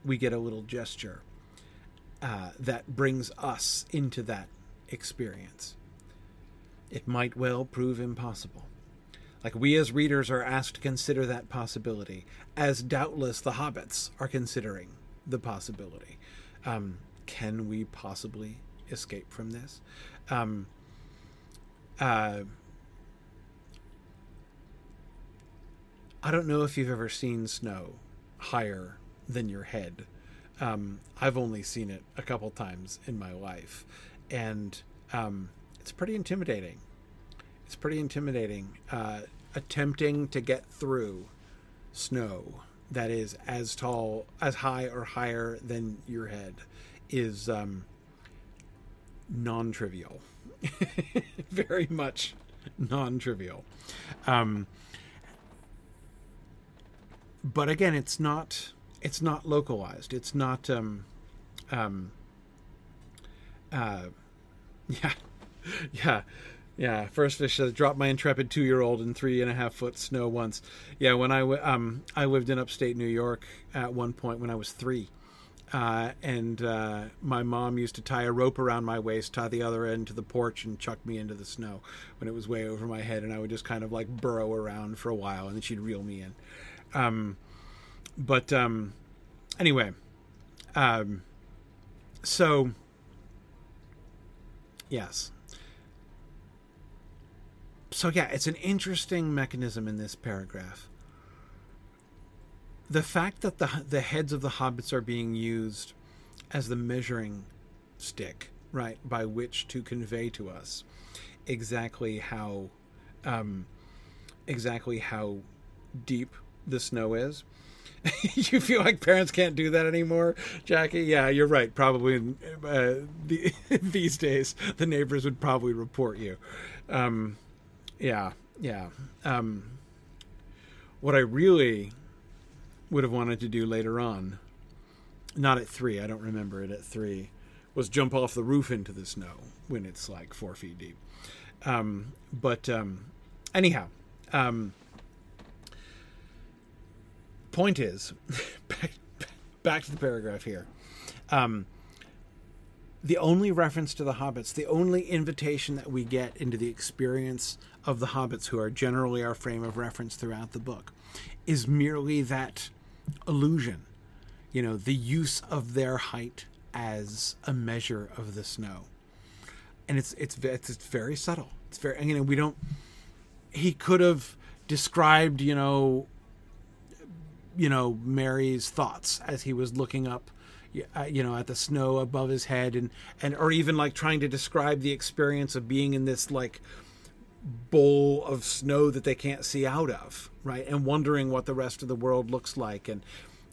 we get a little gesture uh, that brings us into that experience. It might well prove impossible. Like we as readers are asked to consider that possibility, as doubtless the hobbits are considering the possibility. Um, can we possibly escape from this? Um, uh, I don't know if you've ever seen snow higher than your head. Um, I've only seen it a couple times in my life, and um, it's pretty intimidating. It's pretty intimidating. Uh, attempting to get through snow that is as tall, as high or higher than your head is um, non trivial. Very much non trivial. Um, but again, it's not it's not localized. It's not um, um, uh, yeah, yeah. Yeah, first fish that dropped my intrepid two-year-old in three and a half foot snow once. Yeah, when I w- um I lived in upstate New York at one point when I was three, uh, and uh, my mom used to tie a rope around my waist, tie the other end to the porch, and chuck me into the snow when it was way over my head, and I would just kind of like burrow around for a while, and then she'd reel me in. Um, but um, anyway, um, so yes so yeah, it's an interesting mechanism in this paragraph. The fact that the the heads of the hobbits are being used as the measuring stick, right, by which to convey to us exactly how um, exactly how deep the snow is. you feel like parents can't do that anymore, Jackie? Yeah, you're right. Probably in, uh, the, these days, the neighbors would probably report you. Um, yeah, yeah. Um, what I really would have wanted to do later on, not at three, I don't remember it at three, was jump off the roof into the snow when it's like four feet deep. Um, but um, anyhow, um, point is, back, back to the paragraph here. Um, the only reference to the hobbits, the only invitation that we get into the experience of the hobbits, who are generally our frame of reference throughout the book, is merely that illusion. You know, the use of their height as a measure of the snow, and it's it's it's, it's very subtle. It's very you know we don't. He could have described you know you know Merry's thoughts as he was looking up uh, you know at the snow above his head and and or even like trying to describe the experience of being in this like bowl of snow that they can't see out of right and wondering what the rest of the world looks like and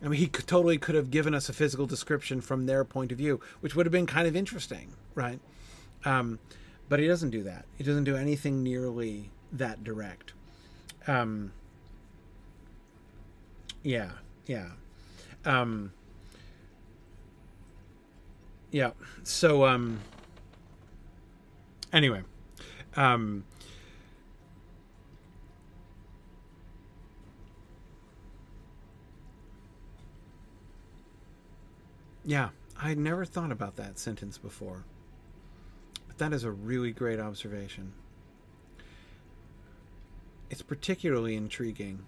I mean, he could, totally could have given us a physical description from their point of view, which would have been kind of interesting, right? Um, but he doesn't do that. He doesn't do anything nearly that direct. Um, yeah, yeah. Um, yeah. So um anyway, um Yeah, I had never thought about that sentence before. But that is a really great observation. It's particularly intriguing.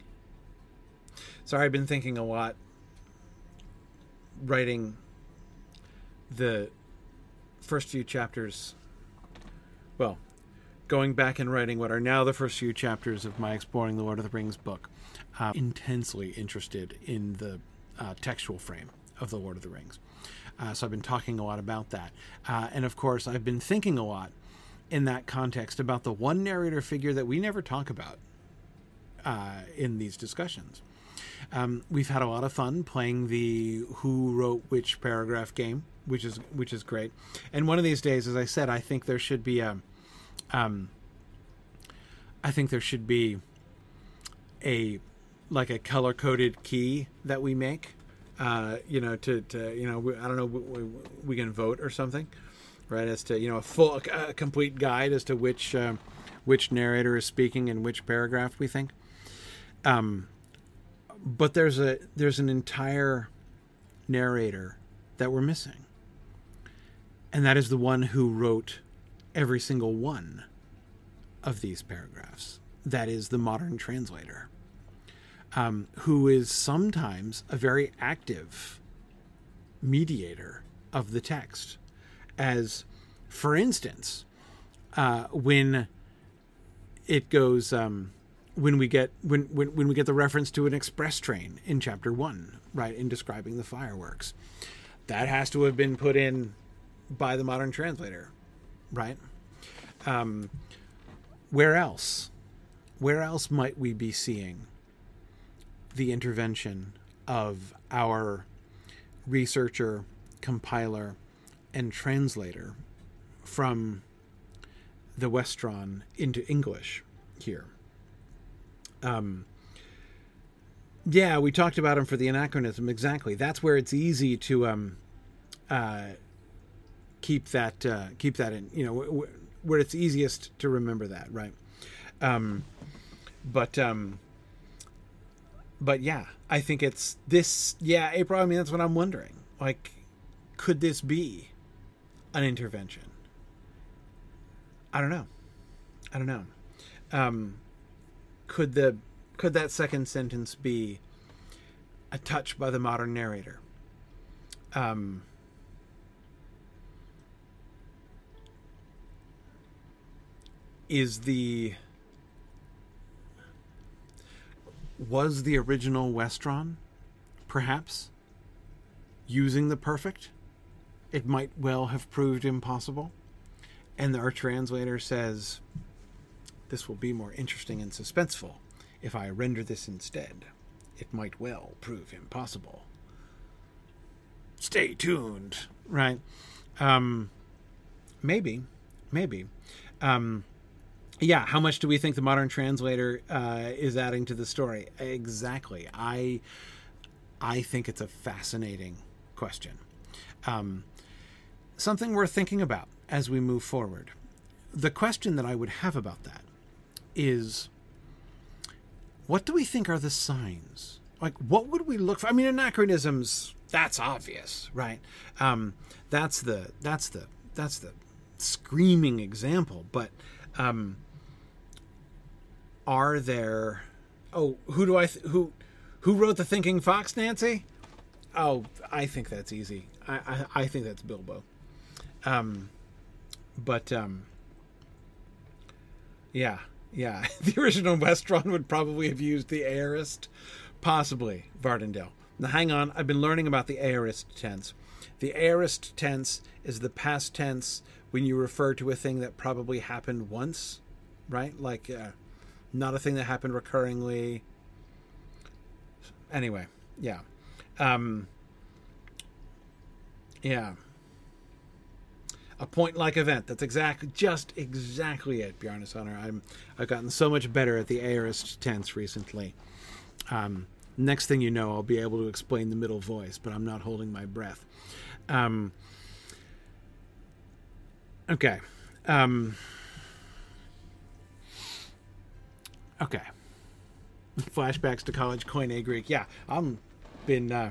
Sorry, I've been thinking a lot writing the first few chapters. Well, going back and writing what are now the first few chapters of my Exploring the Lord of the Rings book. Uh, intensely interested in the uh, textual frame of the Lord of the Rings. Uh, so I've been talking a lot about that. Uh, and of course, I've been thinking a lot in that context about the one narrator figure that we never talk about uh, in these discussions. Um, we've had a lot of fun playing the who wrote which paragraph game, which is which is great. And one of these days, as I said, I think there should be a, um, I think there should be a like a color coded key that we make uh, you know, to, to you know, I don't know, we, we, can vote or something, right? As to you know, a full, a complete guide as to which uh, which narrator is speaking in which paragraph we think. Um, but there's a there's an entire narrator that we're missing, and that is the one who wrote every single one of these paragraphs. That is the modern translator um, who is sometimes a very active mediator of the text. As, for instance, uh, when it goes, um, when we get when, when when we get the reference to an express train in chapter one, right, in describing the fireworks, that has to have been put in by the modern translator, right? Um, where else? Where else might we be seeing the intervention of our researcher, compiler, and translator from the Westron into English here. Um, yeah, we talked about him for the anachronism. Exactly. That's where it's easy to um, uh, keep that uh, keep that in. You know, where it's easiest to remember that, right? Um, but um, but yeah, I think it's this. Yeah, April. I mean, that's what I'm wondering. Like, could this be an intervention? I don't know. I don't know. Um, could the could that second sentence be a touch by the modern narrator? Um, is the was the original Westron, perhaps, using the perfect? It might well have proved impossible. And our translator says, This will be more interesting and suspenseful if I render this instead. It might well prove impossible. Stay tuned, right? Um, maybe, maybe. Um, yeah, how much do we think the modern translator uh, is adding to the story? Exactly. I I think it's a fascinating question. Um, something worth thinking about as we move forward. The question that I would have about that is what do we think are the signs? Like, what would we look for? I mean, anachronisms, that's obvious, right? Um, that's the, that's the, that's the screaming example. But um, are there? Oh, who do I th- who who wrote the Thinking Fox, Nancy? Oh, I think that's easy. I I, I think that's Bilbo. Um, but um, yeah, yeah. the original Westron would probably have used the aorist, possibly Vardendale. Now, hang on. I've been learning about the aorist tense. The aorist tense is the past tense when you refer to a thing that probably happened once, right? Like, uh, not a thing that happened recurringly. Anyway, yeah. Um, yeah. A point-like event. That's exactly, just exactly it, Bjarne Hunter. I'm, I've gotten so much better at the aorist tense recently. Um, next thing you know, I'll be able to explain the middle voice, but I'm not holding my breath. Um, okay. Um, okay. Flashbacks to college Koine Greek. Yeah, I'm been uh,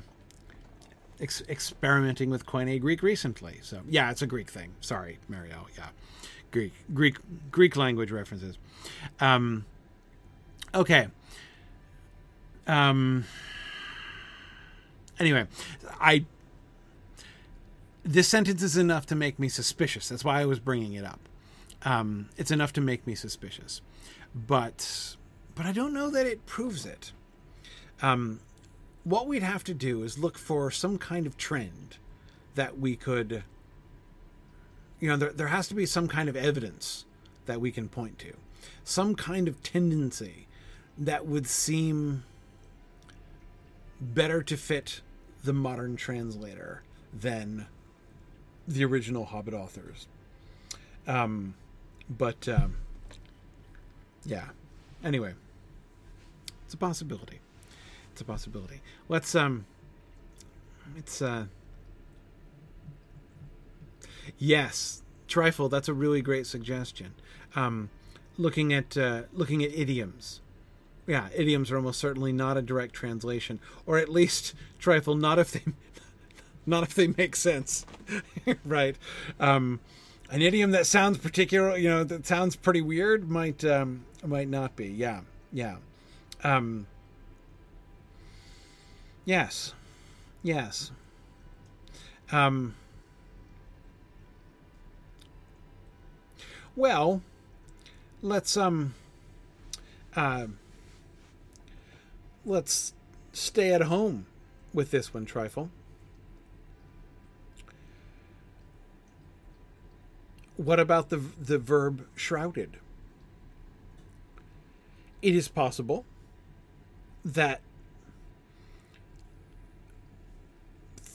ex- experimenting with Koine Greek recently. So yeah, it's a Greek thing. Sorry, Mario. Yeah, Greek, Greek, Greek language references. Um, okay. Um. Anyway, I. This sentence is enough to make me suspicious. That's why I was bringing it up. Um, it's enough to make me suspicious, but but I don't know that it proves it. Um, what we'd have to do is look for some kind of trend that we could you know there, there has to be some kind of evidence that we can point to some kind of tendency that would seem better to fit the modern translator than the original hobbit authors. Um, but um, yeah. Anyway it's a possibility it's a possibility. Let's um it's uh Yes, trifle, that's a really great suggestion. Um looking at uh looking at idioms. Yeah, idioms are almost certainly not a direct translation or at least trifle not if they not if they make sense. right. Um an idiom that sounds particular, you know, that sounds pretty weird might um might not be. Yeah. Yeah. Um Yes. Yes. Um, well, let's um uh, let's stay at home with this one, Trifle. What about the the verb shrouded? It is possible that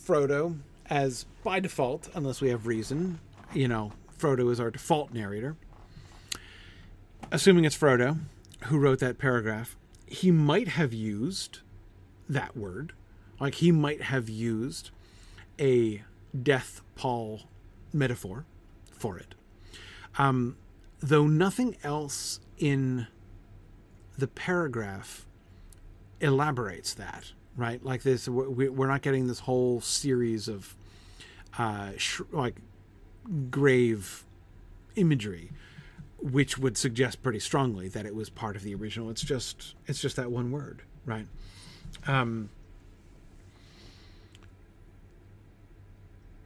Frodo as by default, unless we have reason. You know, Frodo is our default narrator. Assuming it's Frodo who wrote that paragraph, he might have used that word. Like he might have used a death pall metaphor for it. Um, though nothing else in the paragraph elaborates that right? Like this, we're not getting this whole series of uh, sh- like grave imagery, which would suggest pretty strongly that it was part of the original. It's just it's just that one word, right? Um,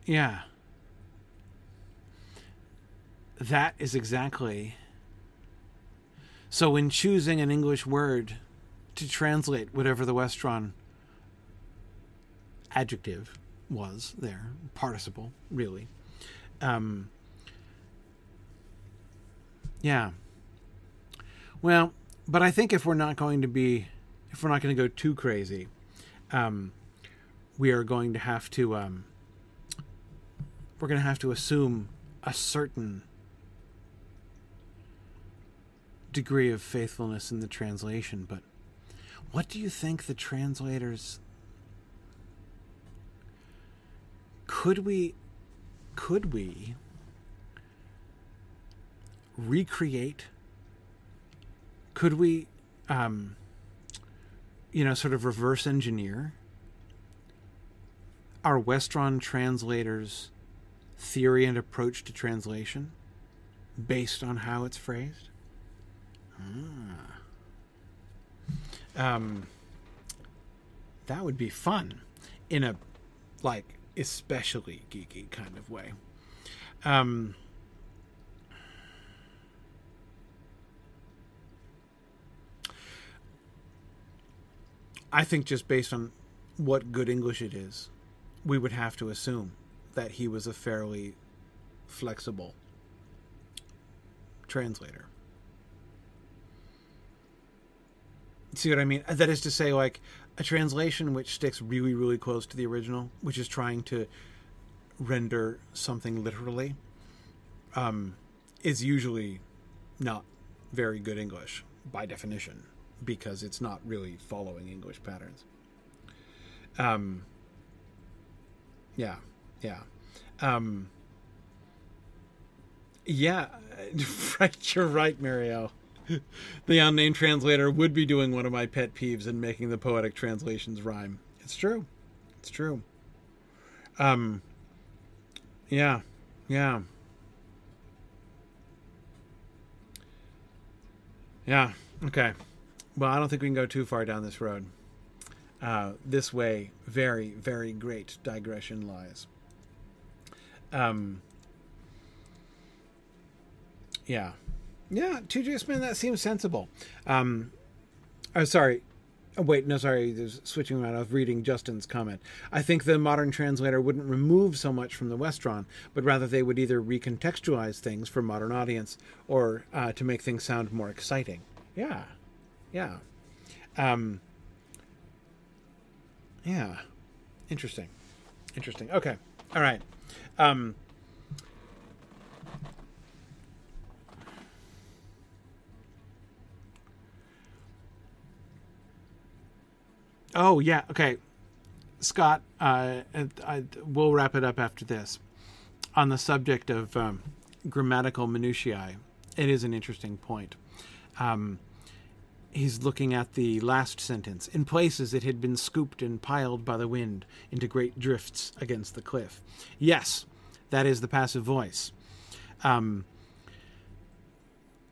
yeah, that is exactly. So, in choosing an English word to translate whatever the Westron adjective was there, participle, really. Um, yeah. Well, but I think if we're not going to be, if we're not going to go too crazy, um, we are going to have to, um, we're going to have to assume a certain degree of faithfulness in the translation. But what do you think the translators could we could we recreate could we um you know sort of reverse engineer our westron translators theory and approach to translation based on how it's phrased ah. um that would be fun in a like especially geeky kind of way. Um, I think just based on what good English it is, we would have to assume that he was a fairly flexible translator. See what I mean? That is to say, like, a translation which sticks really, really close to the original, which is trying to render something literally, um, is usually not very good English by definition because it's not really following English patterns. Um, yeah, yeah. Um, yeah, right, you're right, Marielle. the unnamed translator would be doing one of my pet peeves and making the poetic translations rhyme. It's true. It's true. Um, yeah, yeah. Yeah, okay. Well, I don't think we can go too far down this road. Uh, this way, very, very great digression lies. Um, yeah. Yeah, 2J man, that seems sensible. Um, oh, sorry. Oh, wait, no, sorry. There's switching around. I was reading Justin's comment. I think the modern translator wouldn't remove so much from the Westron, but rather they would either recontextualize things for modern audience or uh, to make things sound more exciting. Yeah, yeah, um, yeah. Interesting, interesting. Okay, all right. Um, Oh yeah, okay. Scott, uh, I, we'll wrap it up after this. On the subject of um, grammatical minutiae, it is an interesting point. Um, he's looking at the last sentence. In places, it had been scooped and piled by the wind into great drifts against the cliff. Yes, that is the passive voice. Um,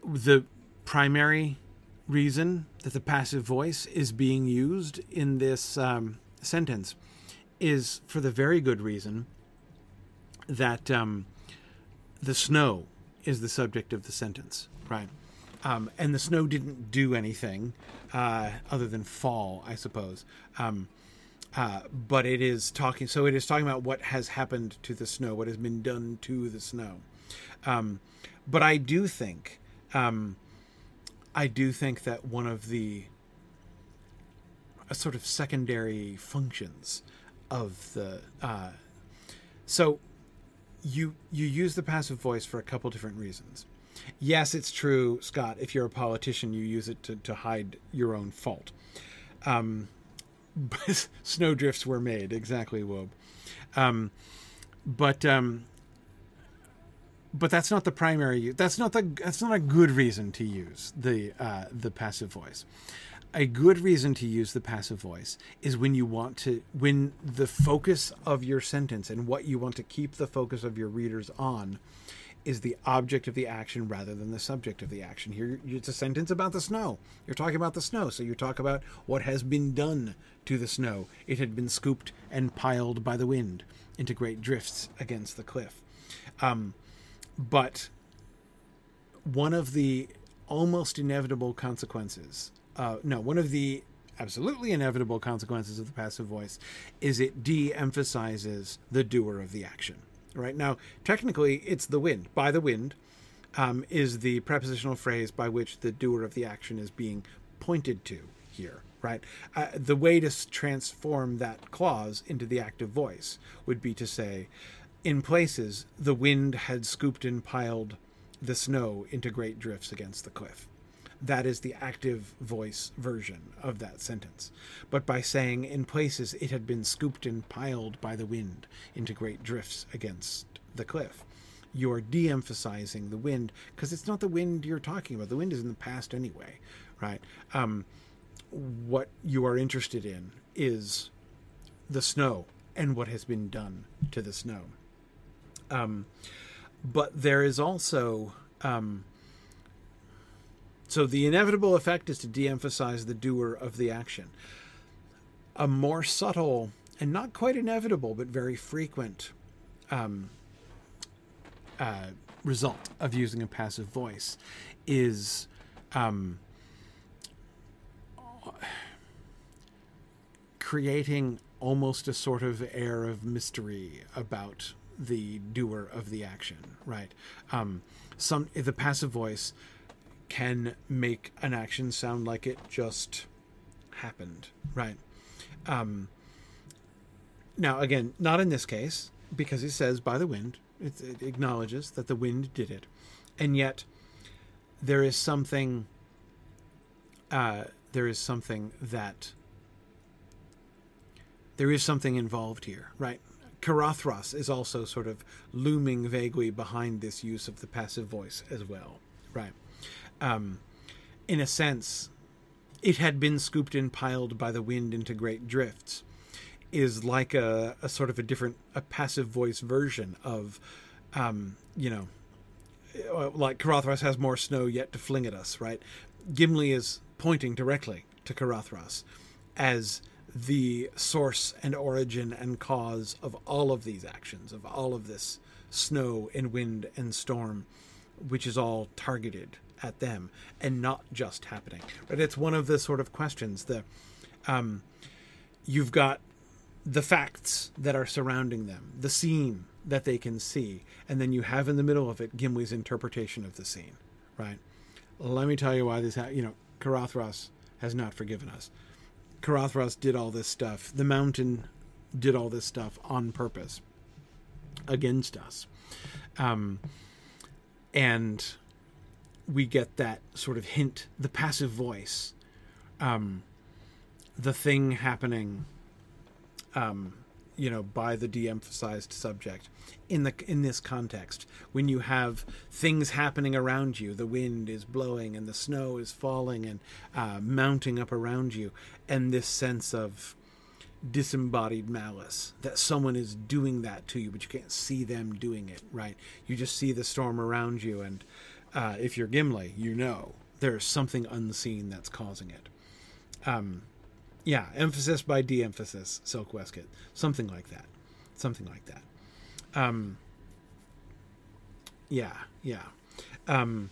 the primary reason that the passive voice is being used in this um, sentence is for the very good reason that um, the snow is the subject of the sentence, right? Um, and the snow didn't do anything uh, other than fall, I suppose. Um, uh, but it is talking, so it is talking about what has happened to the snow, what has been done to the snow. Um, but I do think um, I do think that one of the a sort of secondary functions of the uh, so you you use the passive voice for a couple different reasons. Yes, it's true, Scott. If you're a politician, you use it to, to hide your own fault. Um, but snowdrifts were made exactly, Wob. Um, but um, but that's not the primary. That's not the. That's not a good reason to use the uh, the passive voice. A good reason to use the passive voice is when you want to when the focus of your sentence and what you want to keep the focus of your readers on is the object of the action rather than the subject of the action. Here, it's a sentence about the snow. You're talking about the snow, so you talk about what has been done to the snow. It had been scooped and piled by the wind into great drifts against the cliff. Um, but one of the almost inevitable consequences, uh, no, one of the absolutely inevitable consequences of the passive voice is it de emphasizes the doer of the action. Right now, technically, it's the wind. By the wind um, is the prepositional phrase by which the doer of the action is being pointed to here right? Uh, the way to transform that clause into the active voice would be to say, in places, the wind had scooped and piled the snow into great drifts against the cliff. That is the active voice version of that sentence. But by saying in places it had been scooped and piled by the wind into great drifts against the cliff, you're de emphasizing the wind because it's not the wind you're talking about. The wind is in the past anyway, right? Um, what you are interested in is the snow and what has been done to the snow. Um, but there is also um, so the inevitable effect is to de-emphasize the doer of the action. A more subtle and not quite inevitable, but very frequent um, uh, result of using a passive voice is um, creating almost a sort of air of mystery about the doer of the action, right? Um, some the passive voice can make an action sound like it just happened, right? Um, now, again, not in this case because he says by the wind, It, it acknowledges that the wind did it, and yet there is something. Uh, there is something that. There is something involved here, right? Caradhras is also sort of looming vaguely behind this use of the passive voice as well, right? Um, in a sense, it had been scooped and piled by the wind into great drifts is like a, a sort of a different a passive voice version of um, you know uh, like Caradhras has more snow yet to fling at us, right? Gimli is pointing directly to Caradhras as the source and origin and cause of all of these actions, of all of this snow and wind and storm, which is all targeted at them and not just happening. But it's one of the sort of questions that um, you've got the facts that are surrounding them, the scene that they can see, and then you have in the middle of it Gimli's interpretation of the scene, right? Let me tell you why this, ha- you know, Caradhras has not forgiven us. Caradhras did all this stuff. The mountain did all this stuff on purpose against us. Um, and we get that sort of hint, the passive voice, um, the thing happening, um, you know, by the de-emphasized subject in the in this context. When you have things happening around you, the wind is blowing and the snow is falling and uh, mounting up around you, and this sense of disembodied malice that someone is doing that to you but you can't see them doing it right you just see the storm around you and uh, if you're Gimli, you know there's something unseen that's causing it. Um, yeah, emphasis by de-emphasis, Silk waistcoat, something like that, something like that. Um, yeah, yeah. Um,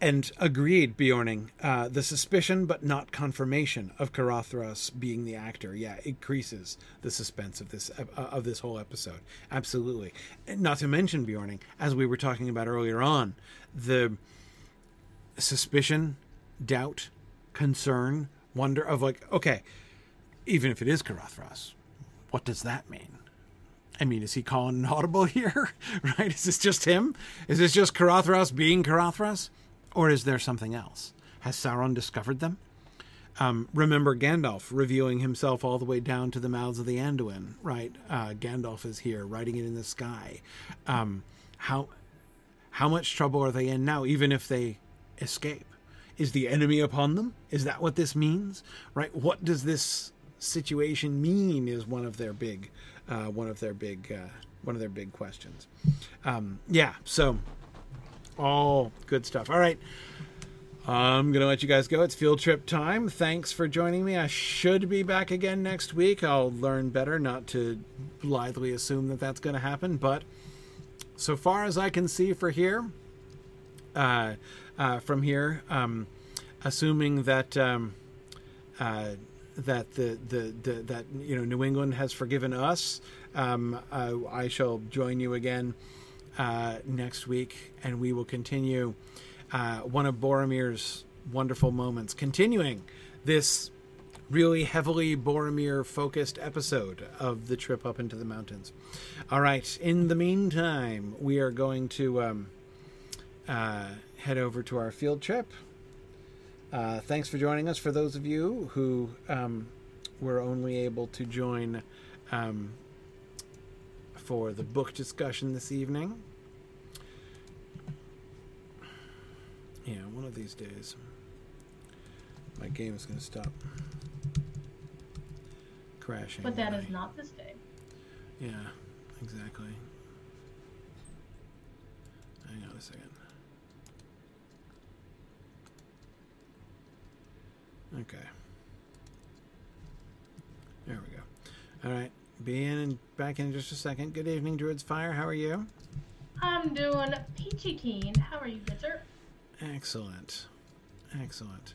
and agreed, Bjorning. Uh, the suspicion, but not confirmation, of Caradhras being the actor, yeah, increases the suspense of this uh, of this whole episode. Absolutely. Not to mention Bjorning, as we were talking about earlier on, the suspicion, doubt, concern, wonder of like, okay, even if it is Caradhras, what does that mean? I mean, is he calling an audible here? right? Is this just him? Is this just Caradhras being Caradhras? Or is there something else? Has Sauron discovered them? Um, remember Gandalf revealing himself all the way down to the mouths of the Anduin, right? Uh, Gandalf is here, writing it in the sky. Um, how how much trouble are they in now, even if they escape? Is the enemy upon them? Is that what this means? Right? What does this situation mean? Is one of their big, uh, one of their big, uh, one of their big questions. Um, yeah. So all good stuff. All right. I'm going to let you guys go. It's field trip time. Thanks for joining me. I should be back again next week. I'll learn better not to blithely assume that that's going to happen. But so far as I can see for here, uh, uh, from here, um, assuming that um, uh, that the, the, the that you know New England has forgiven us, um, uh, I shall join you again uh, next week, and we will continue uh, one of Boromir's wonderful moments, continuing this really heavily Boromir focused episode of the trip up into the mountains. All right, in the meantime, we are going to um, uh, head over to our field trip. Uh, thanks for joining us. For those of you who um, were only able to join um, for the book discussion this evening. Yeah, one of these days, my game is going to stop crashing. But that is not this day. Yeah, exactly. Hang on a second. Okay. There we go. All right. Be in and back in just a second. Good evening, Druid's Fire. How are you? I'm doing peachy keen. How are you, good sir? Excellent. Excellent.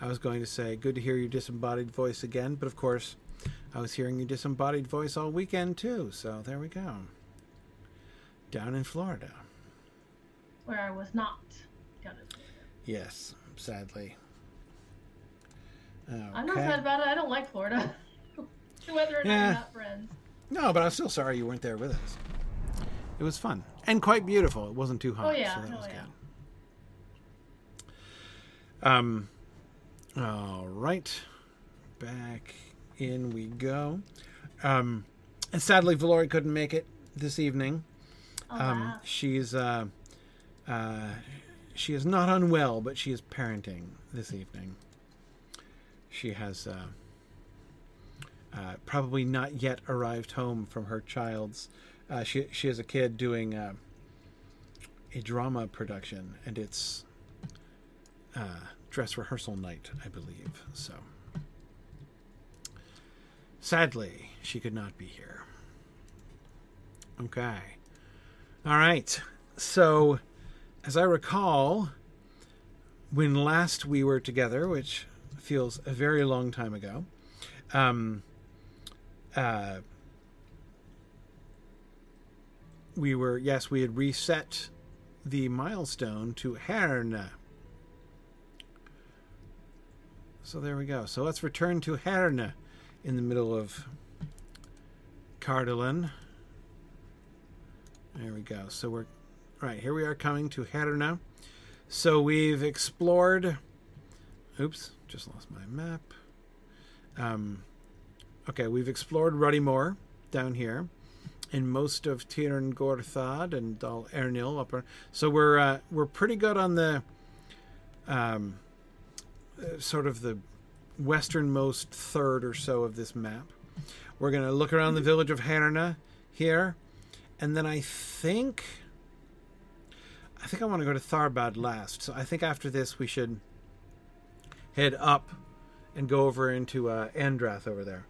I was going to say, good to hear your disembodied voice again, but of course, I was hearing your disembodied voice all weekend too, so there we go. Down in Florida. Where I was not down in Florida. Yes, sadly. Okay. I'm not sad about it. I don't like Florida. Whether or not we're not friends. No, but I'm still sorry you weren't there with us. it was fun and quite beautiful. It wasn't too hot, Oh, yeah. so that Oh, was yeah. good. Um, all right, back in we go. Um, and sadly, Valori couldn't make it this evening. Oh, Um, wow. she's uh, uh, she is not unwell, but she is parenting this evening. She has uh, uh, probably not yet arrived home from her child's. Uh, she she has a kid doing uh, a drama production, and it's uh, dress rehearsal night, I believe. So, sadly, she could not be here. Okay. All right. So, as I recall, when last we were together, which feels a very long time ago, um, uh, we were, yes, we had reset the milestone to Herne. So there we go. So let's return to Herne in the middle of Cardolan. There we go. So we're right here. We are coming to Herne. So we've explored. Oops, just lost my map. Um, okay, we've explored Ruddy Moor down here, and most of Tirn Gorthad and Dal Ernil upper. So we're uh, we're pretty good on the um, uh, sort of the westernmost third or so of this map. We're to look around the village of Herne here, and then I think I think I want to go to Tharbad last. So I think after this we should head up and go over into uh, Andrath over there.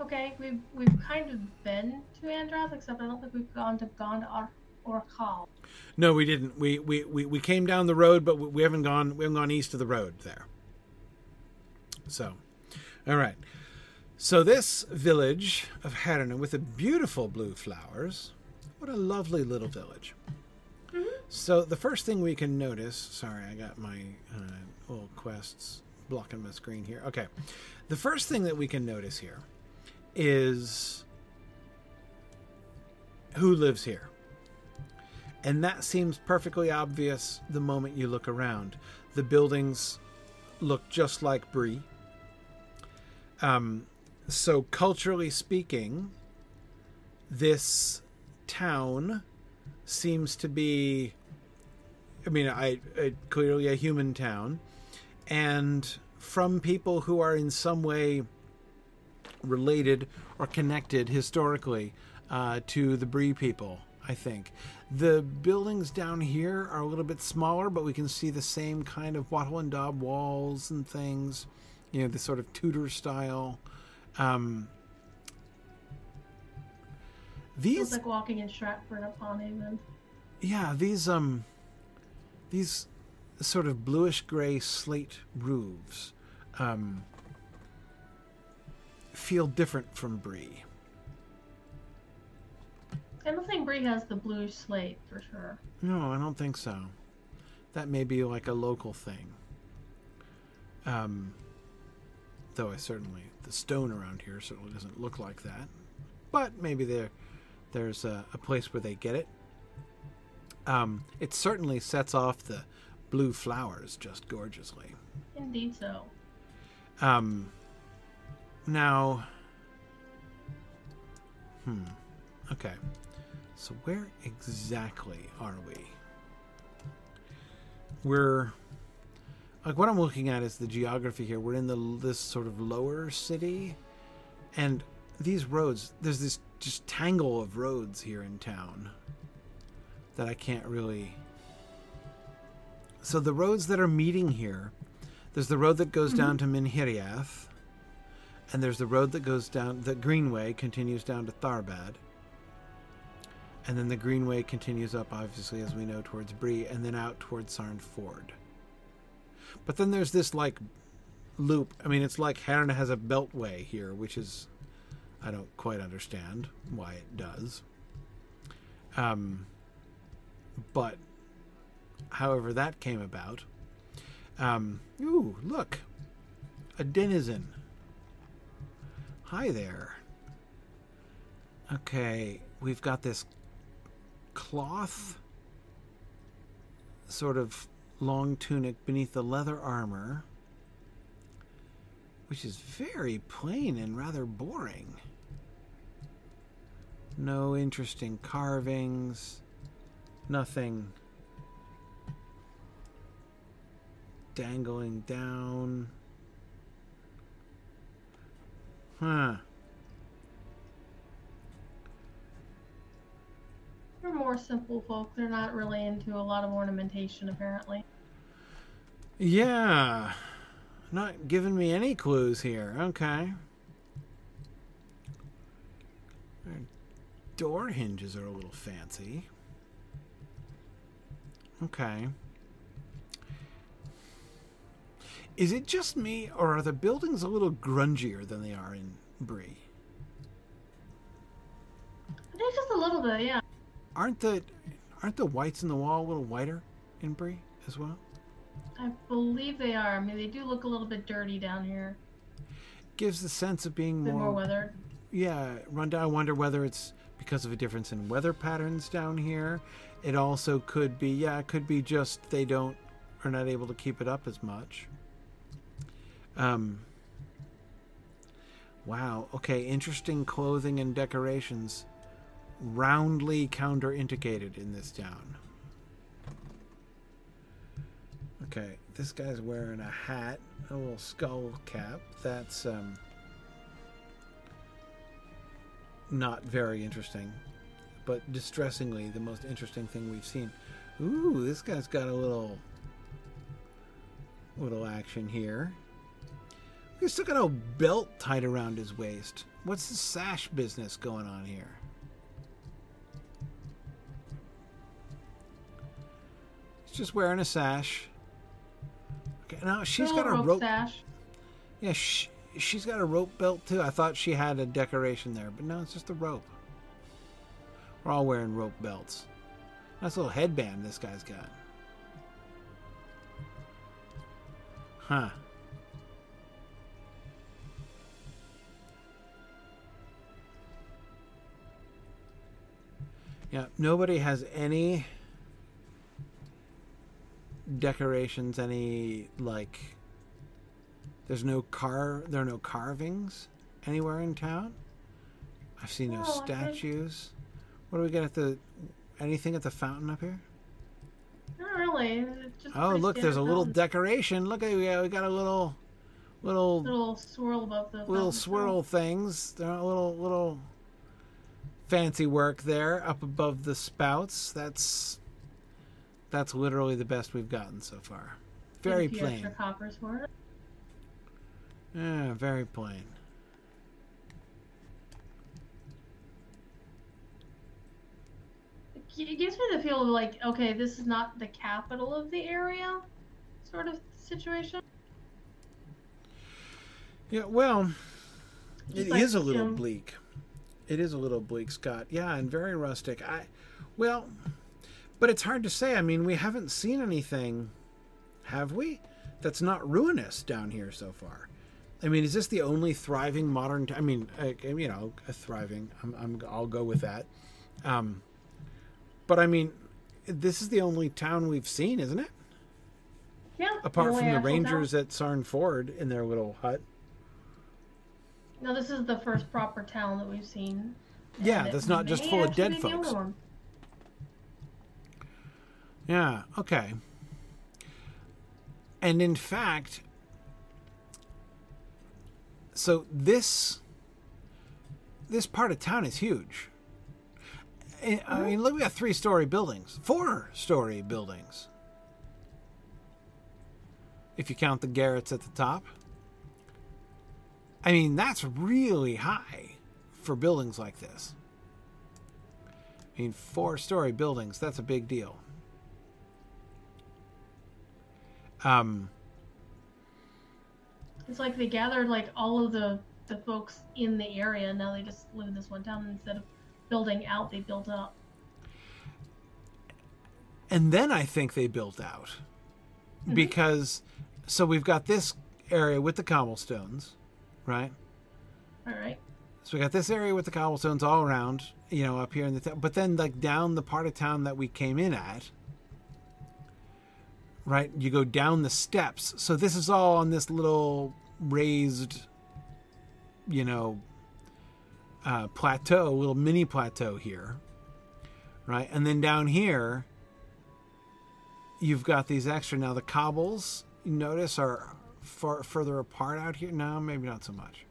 Okay, we've we've kind of been to Andrath, except I don't think we've gone to gone to Ar- Orcal. No, we didn't. We, we, we, we came down the road, but we, haven't gone we haven't gone east of the road there. So, all right. So this village of Harana with the beautiful blue flowers, what a lovely little village. So the first thing we can notice, sorry, I got my uh, quests blocking my screen here. Okay, the first thing that we can notice here is who lives here. And that seems perfectly obvious the moment you look around. The buildings look just like Bree. Um, so, culturally speaking, this town seems to be, I mean, I, I clearly a human town, and from people who are in some way related or connected historically uh, to the Bree people. I think the buildings down here are a little bit smaller, but we can see the same kind of wattle and daub walls and things. You know, the sort of Tudor style. Um, Feels these, like walking in Stratford upon Avon. yeah, these um, these sort of bluish gray slate roofs um, feel different from Bree. I don't think Bree has the blue slate for sure. No, I don't think so. That may be like a local thing. Um, though I certainly the stone around here certainly doesn't look like that. But maybe there there's a, a place where they get it. Um, it certainly sets off the blue flowers just gorgeously. Indeed so. Um, now, hmm, okay. So where exactly are we? We're like what I'm looking at is the geography here. We're in the this sort of lower city, and these roads. There's this just tangle of roads here in town that I can't really. So the roads that are meeting here, there's the road that goes down to Minhiriath, and there's the road that goes down. The Greenway continues down to Tharbad, and then the Greenway continues up, obviously, as we know, towards Bree, and then out towards Sarn Ford. But then there's this like loop. I mean, it's like Harna has a beltway here, which is I don't quite understand why it does. Um, but however that came about. Um, ooh, look, a denizen. Hi there. Okay, we've got this cloth sort of long tunic beneath the leather armor, which is very plain and rather boring. No interesting carvings, nothing dangling down. Huh. They're more simple folk. They're not really into a lot of ornamentation, apparently. Yeah. Not giving me any clues here. Okay. Their door hinges are a little fancy. Okay. Is it just me, or are the buildings a little grungier than they are in Bree? I think just a little bit, yeah. Aren't the aren't the whites in the wall a little whiter in Bree as well? I believe they are. I mean, they do look a little bit dirty down here. Gives the sense of being more, more weathered. yeah rundown. I wonder whether it's because of a difference in weather patterns down here. It also could be yeah, it could be just they don't are not able to keep it up as much. Um. Wow. Okay. Interesting clothing and decorations, roundly counter-indicated in this town. Okay, this guy's wearing a hat, a little skull cap. That's um not very interesting, but distressingly the most interesting thing we've seen. Ooh, this guy's got a little little action here. He's still got a belt tied around his waist. What's the sash business going on here? He's just wearing a sash. Okay, now she's got a rope rope. sash. Yeah, sh- she's got a rope belt too. I thought she had a decoration there, but no, it's just a rope. We're all wearing rope belts. Nice little headband this guy's got. Huh. Yeah, nobody has any decorations, any like there's no car there are no carvings anywhere in town. I've seen no No, statues. What do we get at the anything at the fountain up here? Not really. Just Oh, look, there's a little decoration. Look at yeah, we got a little little little swirl above the little swirl things. They're a little little fancy work there up above the spouts. That's that's literally the best we've gotten so far. Very A few extra plain. coppers it. Yeah, very plain. It gives me the feel of like, okay, this is not the capital of the area, sort of situation. Yeah, well, Just it like, is a little bleak. It is a little bleak, Scott. Yeah, and very rustic. I, well, but it's hard to say. I mean, we haven't seen anything, have we? That's not ruinous down here so far. I mean, is this the only thriving modern? T- I mean, uh, you know, a thriving. I'm, I'm, I'll go with that. Um, but I mean, this is the only town we've seen, isn't it? Yeah. Apart from the Rangers town. at Sarn Ford in their little hut. No, this is the first proper town that we've seen. Yeah, that's not just full of dead be the only folks. Yeah, okay. And in fact, so this this part of town is huge. I I mean, look, we got three story buildings, four story buildings. If you count the garrets at the top. I mean, that's really high for buildings like this. I mean, four story buildings, that's a big deal. Um, It's like they gathered like all of the the folks in the area. and Now they just live in this one town instead of building out. They built up. and then I think they built out because so we've got this area with the cobblestones, right? All right. So we got this area with the cobblestones all around, you know, up here in the town. But then, like down the part of town that we came in at, right? You go down the steps. So this is all on this little raised, you know, uh, plateau, little mini plateau here, right? And then down here, you've got these extra. Now the cobbles, you notice, are far further apart out here. No, maybe not so much.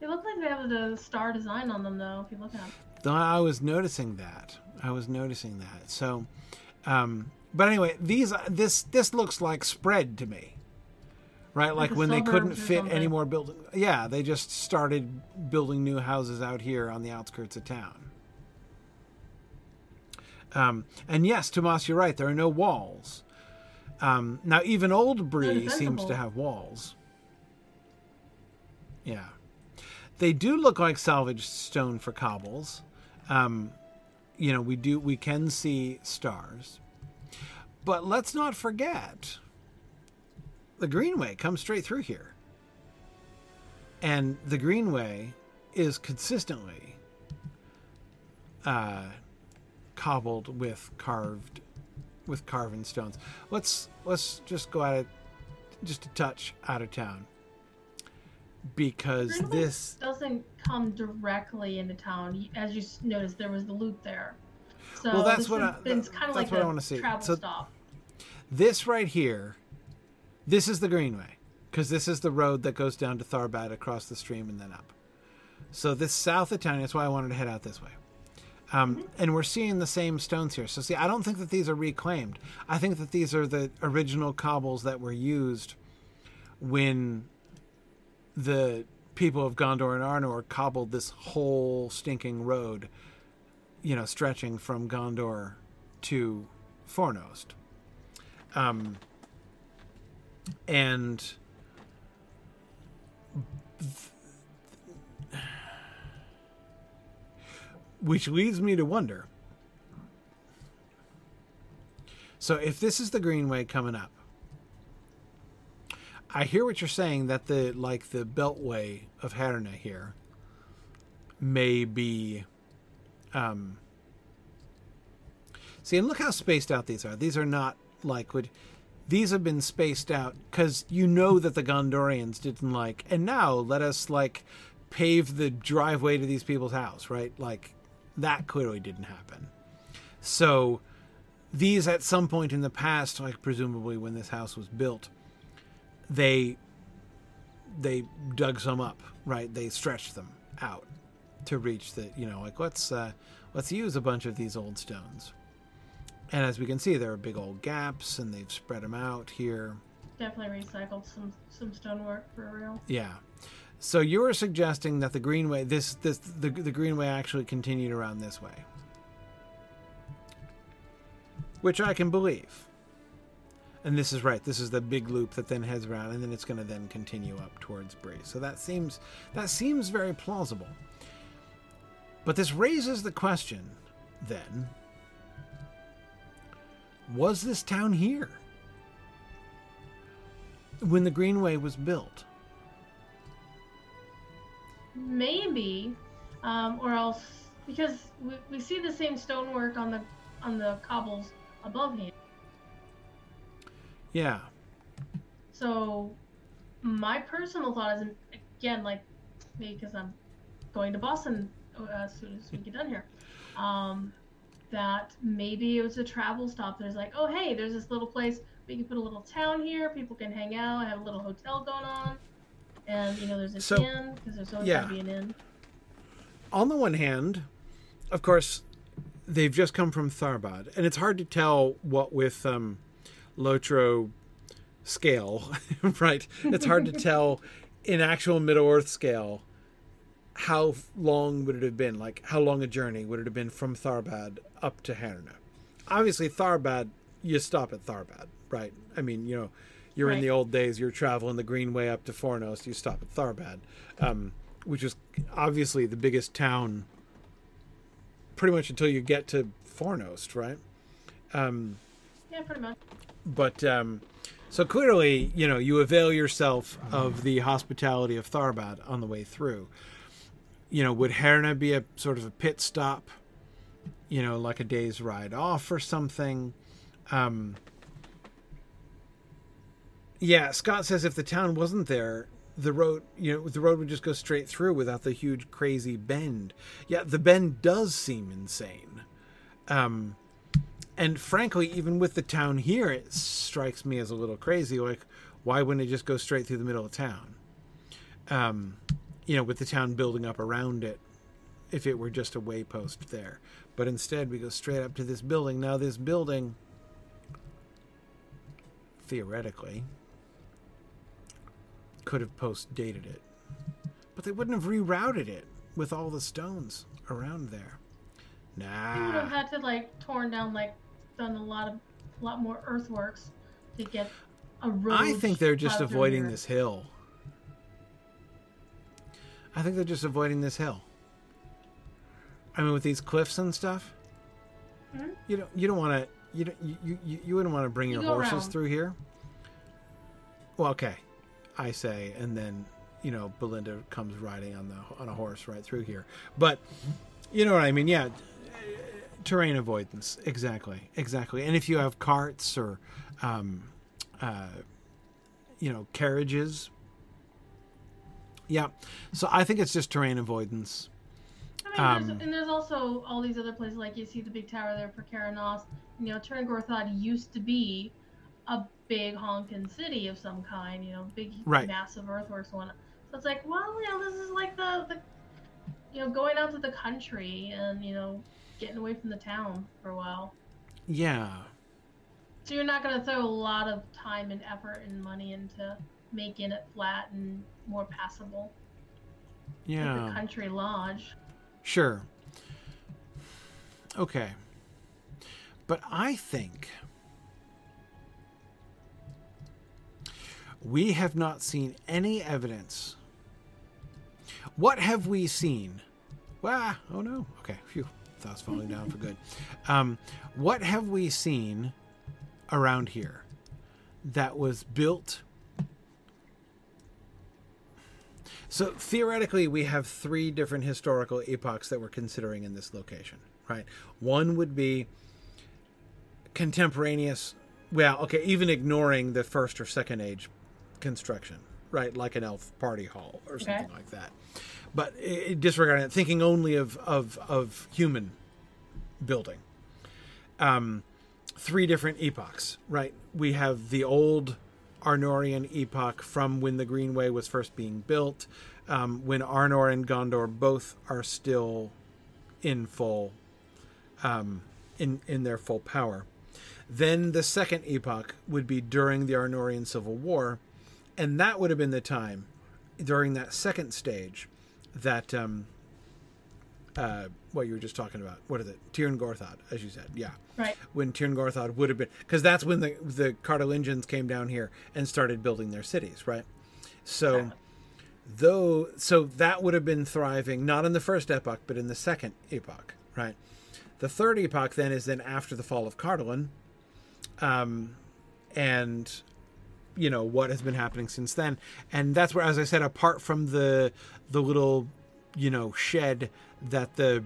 They look like they have the star design on them, though. If you look at them. I was noticing that. I was noticing that. So, um, but anyway, these this this looks like spread to me. Right, like, Like when they couldn't fit any something. more building. Yeah, they just started building new houses out here on the outskirts of town. Um, and yes, Tomas, you're right. There are no walls. Um, now, even Old Bree seems to have walls. Yeah, they do look like salvaged stone for cobbles. Um, you know, we do we can see stars, but let's not forget the Greenway comes straight through here, and the Greenway is consistently uh, cobbled with carved with carven stones. Let's let's just go at it just a touch out of town because this doesn't come directly into town. As you noticed, there was the loop there. So Well, that's what has I- that- kind of that's like what I a wanna see. travel So- stop. this right here, this is the Greenway because this is the road that goes down to Tharbad across the stream and then up. So this south of town. That's why I wanted to head out this way. Um, and we're seeing the same stones here. So see, I don't think that these are reclaimed. I think that these are the original cobbles that were used when the people of Gondor and Arnor cobbled this whole stinking road, you know, stretching from Gondor to Fornost. Um, and which leads me to wonder. So if this is the Greenway coming up, I hear what you're saying that the like the Beltway of Herna here may be um See, and look how spaced out these are. These are not like would these have been spaced out because you know that the Gondorians didn't like and now let us like pave the driveway to these people's house, right? Like that clearly didn't happen. So these at some point in the past, like presumably when this house was built, they they dug some up, right? They stretched them out to reach the you know like let's uh, let's use a bunch of these old stones. And as we can see, there are big old gaps, and they've spread them out here. Definitely recycled some some stonework for real. Yeah. So you are suggesting that the greenway, this this the the greenway actually continued around this way, which I can believe. And this is right. This is the big loop that then heads around, and then it's going to then continue up towards Bree. So that seems that seems very plausible. But this raises the question, then: Was this town here when the greenway was built? Maybe, um, or else because we, we see the same stonework on the on the cobbles above him. Yeah. So my personal thought is again like maybe because I'm going to Boston uh, as soon as we get done here. Um, that maybe it was a travel stop. There's like, oh hey, there's this little place. We can put a little town here. People can hang out. Have a little hotel going on, and you know there's an So- inn because there's always yeah. gonna be an inn. on the one hand, of course, they've just come from Tharbad, and it's hard to tell what with um, Lotro scale, right? It's hard to tell in actual Middle Earth scale how long would it have been, like how long a journey would it have been from Tharbad up to Herna. Obviously, Tharbad, you stop at Tharbad, right? I mean, you know, you're in the old days, you're traveling the Greenway up to Fornost, you stop at Tharbad, um, which is obviously the biggest town pretty much until you get to Fornost, right? Um, Yeah, pretty much. but um, so clearly, you know, you avail yourself of the hospitality of Tharbad on the way through. you know, would Herna be a sort of a pit stop? You know, like a day's ride off or something. Um, yeah, Scott says if the town wasn't there, the road, you know, the road would just go straight through without the huge crazy bend. Yeah, the bend does seem insane. Um, and frankly, even with the town here, it strikes me as a little crazy. Like, why wouldn't it just go straight through the middle of town? Um, you know, with the town building up around it, if it were just a waypost there. But instead, we go straight up to this building. Now, this building, theoretically, could have post dated it, but they wouldn't have rerouted it with all the stones around there. Nah. They would have had to like torn down, like done a lot of, a lot more earthworks to get a road. I think they're just avoiding this hill. I think they're just avoiding this hill. I mean, with these cliffs and stuff, Hmm? you don't you don't want to you don't you, you you wouldn't want to bring You your horses around. through here. Well, okay, I say, and then you know Belinda comes riding on the on a horse right through here. But you know what I mean? Yeah, terrain avoidance. Exactly, exactly. And if you have carts or um, uh, you know carriages, yeah. So I think it's just terrain avoidance. I mean, Um, and there's also all these other places, like you see the big tower there for Karanos. You know, Tyrn Gorthad used to be a big honkin' city of some kind. You know, big, Right. massive earthworks one. So it's like, well, you know, this is like the, the, you know, going out to the country and you know, getting away from the town for a while. Yeah. So you're not going to throw a lot of time and effort and money into making it flat and more passable. Like Yeah. the country lodge. Sure. Okay. But I think we have not seen any evidence. What have we seen? Well, oh no. Okay, phew. Thought I falling down for good. Um, what have we seen around here that was built So theoretically, we have three different historical epochs that we're considering in this location, right? One would be contemporaneous. Well, okay, even ignoring the first or second age construction, right? Like an elf party hall or something Okay. like that. But i- i- disregarding it, thinking only of of of human building. Um, three different epochs, right? We have the old Arnorian epoch from when the Greenway was first being built, um, when Arnor and Gondor both are still in full, um, in in their full power. Then the second epoch would be during the Arnorian Civil War, and that would have been the time during that second stage that um, uh, what you were just talking about. What is it? Tyrn Gorthad, as you said. Yeah Right. when Tyrn Gorthad would have been because that's when the the Cardolingians came down here and started building their cities, right? So Exactly. though so that would have been thriving not in the first epoch but in the second epoch, right? The third epoch then is then after the fall of cardolan um, and you know what has been happening since then, and that's where, as I said, apart from the the little you know shed that the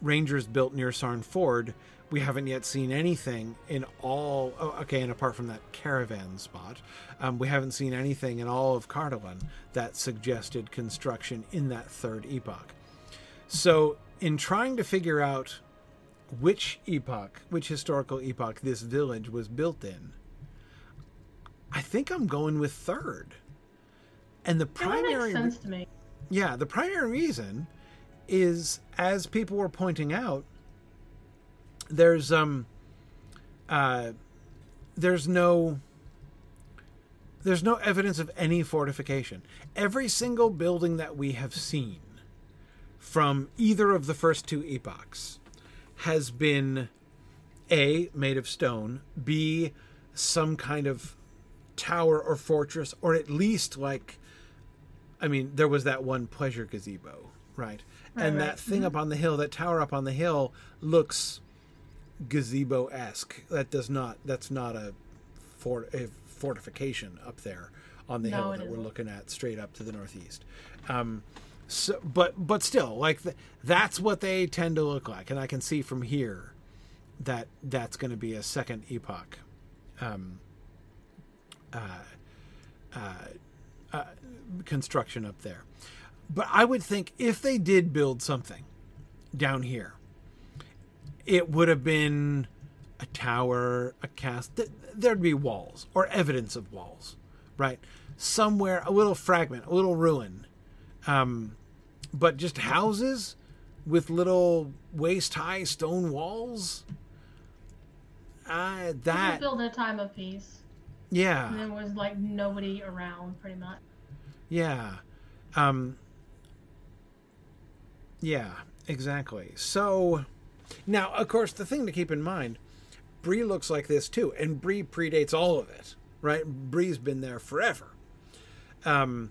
Rangers built near Sarn Ford, we haven't yet seen anything in all. Oh, okay, and apart from that caravan spot, um, we haven't seen anything in all of Cardolan that suggested construction in that third epoch. So, in trying to figure out which epoch, which historical epoch this village was built in, I think I'm going with third. And the That primary makes sense to me. yeah, the primary reason is as people were pointing out, there's um uh there's no there's no evidence of any fortification. Every single building that we have seen from either of the first two epochs has been A made of stone, B some kind of tower or fortress or at least like I mean, there was that one pleasure gazebo, right? Right, and right. that thing up on the hill, that tower up on the hill, looks gazebo esque. That does not. That's not a, fort, a fortification up there on the No, hill that we're looking at straight up to the northeast. Um, so, but but still, like th- that's what they tend to look like, and I can see from here that that's going to be a second epoch. Um, construction up there. But I would think if they did build something down here, it would have been a tower, a cast. There'd be walls or evidence of walls, right? Somewhere, a little fragment, a little ruin. Um, but just houses with little waist high stone walls. Uh, that. built a time of peace. Yeah. And there was like nobody around, pretty much. Yeah. Um, yeah, exactly. So now, of course, the thing to keep in mind, Bree looks like this too, and Bree predates all of it, right? Bree's been there forever. Um,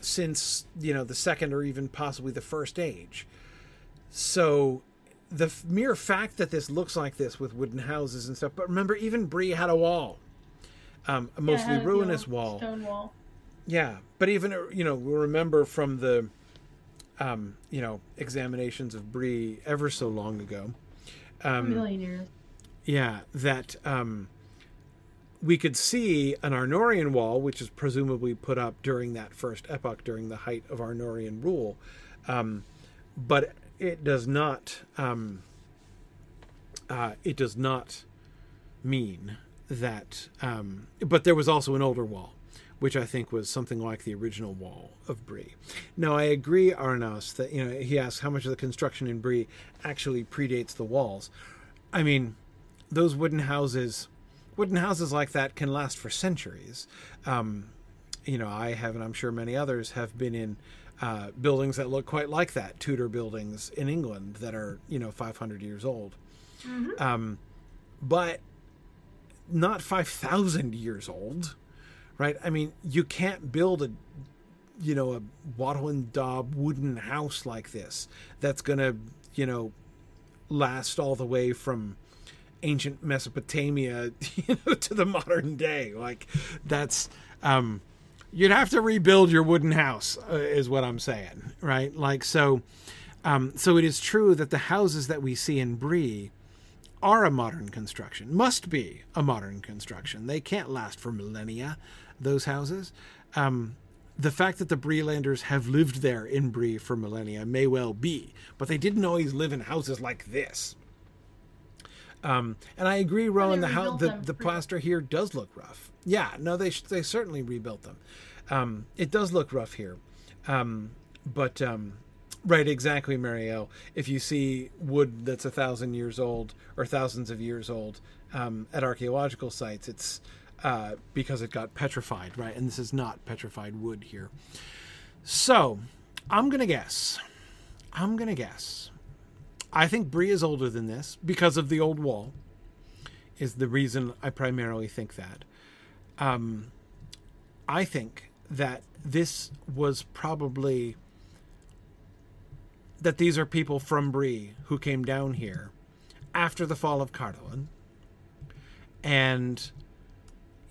since you know the second or even possibly the first age. So the f- mere fact that this looks like this with wooden houses and stuff, but remember, even Bree had a wall, um, a mostly yeah, ruinous wall. Stone wall. Yeah, but even you know we remember from the, um, you know, examinations of Bree ever so long ago. Um, years. Yeah, that um, we could see an Arnorian wall, which is presumably put up during that first epoch, during the height of Arnorian rule, um, but it does not. Um, uh, it does not mean that. Um, but there was also an older wall which I think was something like the original wall of Bree. Now, I agree, Arnas, that you know he asks how much of the construction in Bree actually predates the walls. I mean, those wooden houses, wooden houses like that can last for centuries. Um, you know, I have, and I'm sure many others have been in uh, buildings that look quite like that, Tudor buildings in England that are you know 500 years old. Mm-hmm. Um, but not 5,000 years old right? I mean, you can't build a you know a wattle and daub wooden house like this that's going to you know last all the way from ancient Mesopotamia you know to the modern day like that's um you'd have to rebuild your wooden house uh, is what I'm saying right like so um so it is true that the houses that we see in Bree are a modern construction must be a modern construction they can't last for millennia those houses. Um, the fact that the Breelanders have lived there in Bree for millennia may well be, but they didn't always live in houses like this. Um, and I agree, Rowan. The house, the, the plaster here does look rough. Yeah, no, they they certainly rebuilt them. Um, it does look rough here, um, but um, right, exactly, Marielle. If you see wood that's a thousand years old or thousands of years old um, at archaeological sites, it's uh, because it got petrified, right? And this is not petrified wood here. So I'm going to guess. I'm going to guess. I think Bree is older than this because of the old wall, is the reason I primarily think that. Um, I think that this was probably that these are people from Bree who came down here after the fall of Cardolan and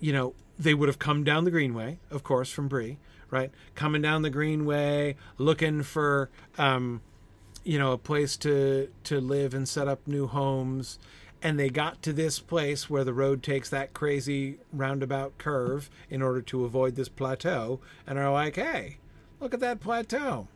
you know, they would have come down the Greenway, of course, from Bree, right? Coming down the Greenway, looking for, um, you know, a place to to live and set up new homes, and they got to this place where the road takes that crazy roundabout curve in order to avoid this plateau, and are like, hey, look at that plateau,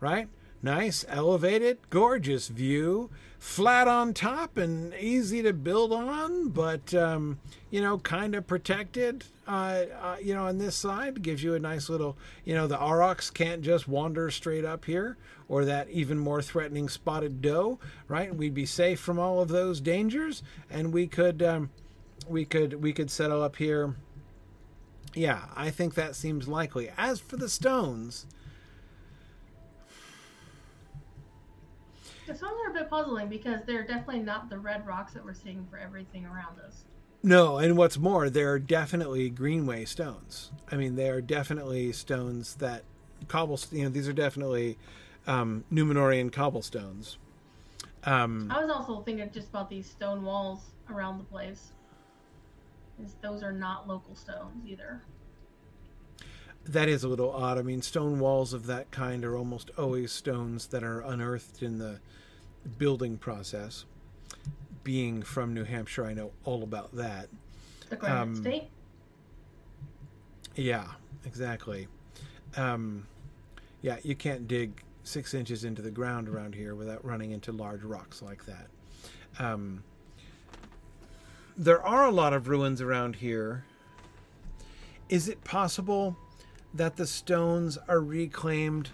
right? Nice, elevated, gorgeous view, flat on top and easy to build on, but um, you know, kind of protected. Uh, uh, you know, on this side gives you a nice little. You know, the aurochs can't just wander straight up here, or that even more threatening spotted doe. Right? We'd be safe from all of those dangers, and we could, um, we could, we could settle up here. Yeah, I think that seems likely. As for the stones The stones are a bit puzzling because they're definitely not the red rocks that we're seeing for everything around us. No, and what's more, they're definitely Greenway stones. I mean, they are definitely stones that cobblestone. You know, these are definitely um, Numenorian cobblestones. Um, I was also thinking just about these stone walls around the place. Those are not local stones either. That is a little odd. I mean, stone walls of that kind are almost always stones that are unearthed in the building process. Being from New Hampshire, I know all about that. The Granite Um, State. Yeah, exactly. Um, yeah, you can't dig six inches into the ground around here without running into large rocks like that. Um, there are a lot of ruins around here. Is it possible that the stones are reclaimed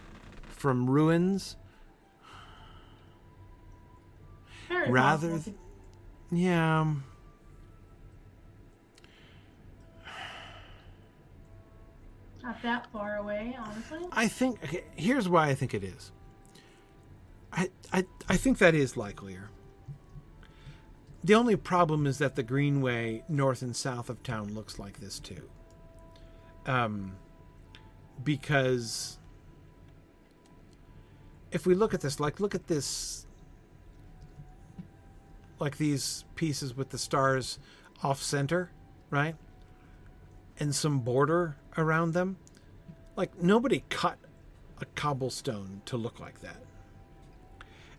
from ruins rather possible. th- yeah Not that far away, honestly. I think okay, here's why I think it is. I, I I think that is likelier. The only problem is that the greenway north and south of town looks like this too. Um, because if we look at this, like look at this, like these pieces with the stars off center, right? and some border around them. Like nobody cut a cobblestone to look like that.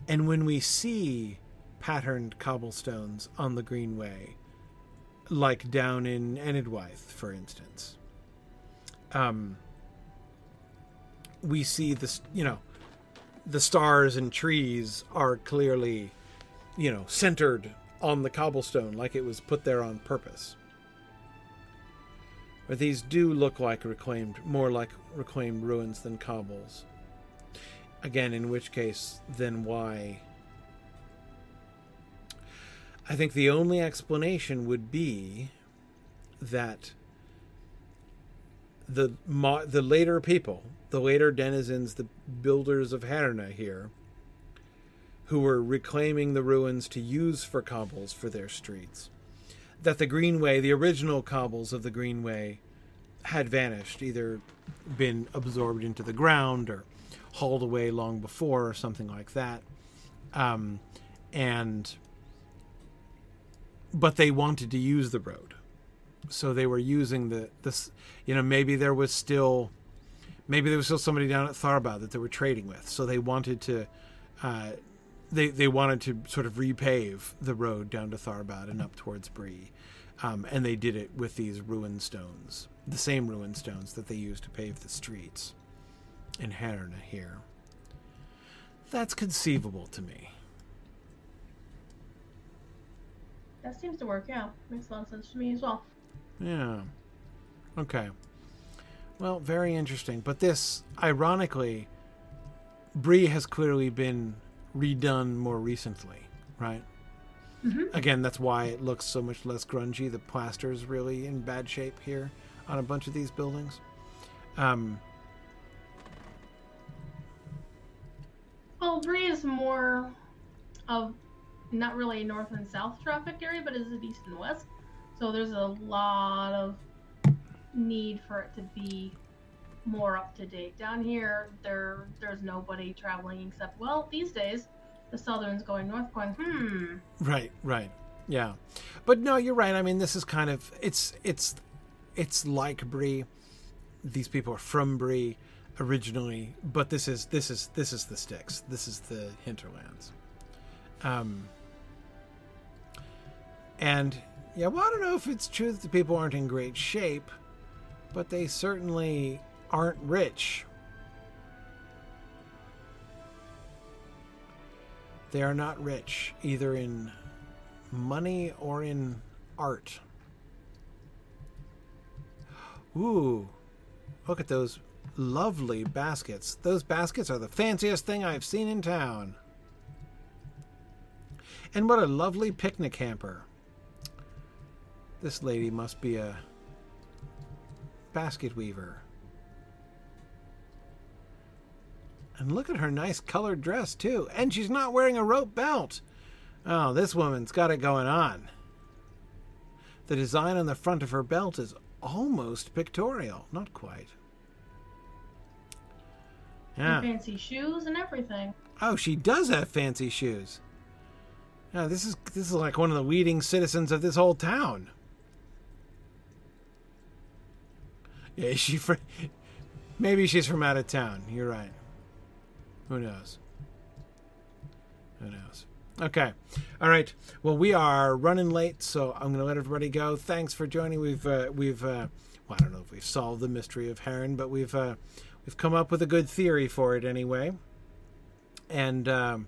And when we see patterned cobblestones on the Greenway, like down in Enedwaith, for instance, um, we see this, you know, the stars and trees are clearly, you know, centered on the cobblestone, like it was put there on purpose. But these do look like reclaimed, more like reclaimed ruins than cobbles. Again, in which case, then why? I think the only explanation would be that the mo- the later people, the later denizens, the builders of Harna here, who were reclaiming the ruins to use for cobbles for their streets, that the Greenway, the original cobbles of the Greenway, had vanished, either been absorbed into the ground or hauled away long before, or something like that. Um, and but they wanted to use the road, so they were using the this. You know, maybe there was still, maybe there was still somebody down at Tharbad that they were trading with, so they wanted to. Uh, they, they wanted to sort of repave the road down to Tharbad and up towards Bree. Um, and they did it with these ruin stones, the same ruin stones that they used to pave the streets in Herna here. That's conceivable to me. That seems to work, yeah. Makes a lot of sense to me as well. Yeah. Okay. Well, very interesting. But this, ironically, Bree has clearly been redone more recently, right? Mhm. Again, that's why it looks so much less grungy. The plaster's really in bad shape here on a bunch of these buildings. Um, Well, Bree is more of not really a north and south traffic area, but is it east and west? So there's a lot of need for it to be more up to date. Down here, there there's nobody traveling except well these days, the Southerns going north, going hmm. Right, right. Yeah. But no, you're right. I mean, this is kind of it's it's it's like Bree. These people are from Bree originally, but this is this is this is the sticks. This is the hinterlands. Um and yeah, well, I don't know if it's true that the people aren't in great shape, but they certainly aren't rich. They are not rich, either in money or in art. Ooh, look at those lovely baskets. Those baskets are the fanciest thing I've seen in town. And what a lovely picnic hamper. This lady must be a basket weaver. And look at her nice colored dress, too. And she's not wearing a rope belt. Oh, this woman's got it going on. The design on the front of her belt is almost pictorial. Not quite. Yeah. Fancy shoes and everything. Oh, she does have fancy shoes. Yeah, this is this is like one of the leading citizens of this whole town. Yeah, she Maybe she's from out of town. You're right. Who knows? Who knows? Okay. All right. Well, we are running late, so I'm going to let everybody go. Thanks for joining. We've uh, we've uh, well, I don't know if we've solved the mystery of Heron, but we've uh, we've come up with a good theory for it anyway. And um,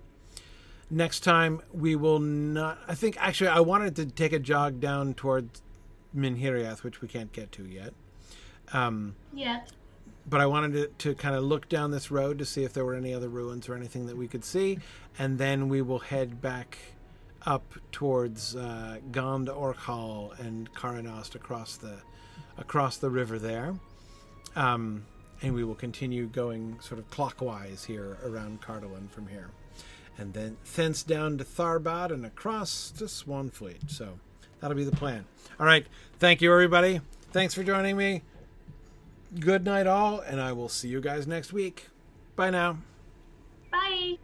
next time we will not. I think actually I wanted to take a jog down towards Minhiriath, which we can't get to yet. Um, Yet. but I wanted to, to kind of look down this road to see if there were any other ruins or anything that we could see, and then we will head back up towards uh, Gond Orkhal and Karanost across the across the river there, um, and we will continue going sort of clockwise here around Cardolan from here, and then thence down to Tharbad and across to Swanfleet. So that'll be the plan. All right, thank you everybody. Thanks for joining me good night all and i will see you guys next week. Bye now. Bye.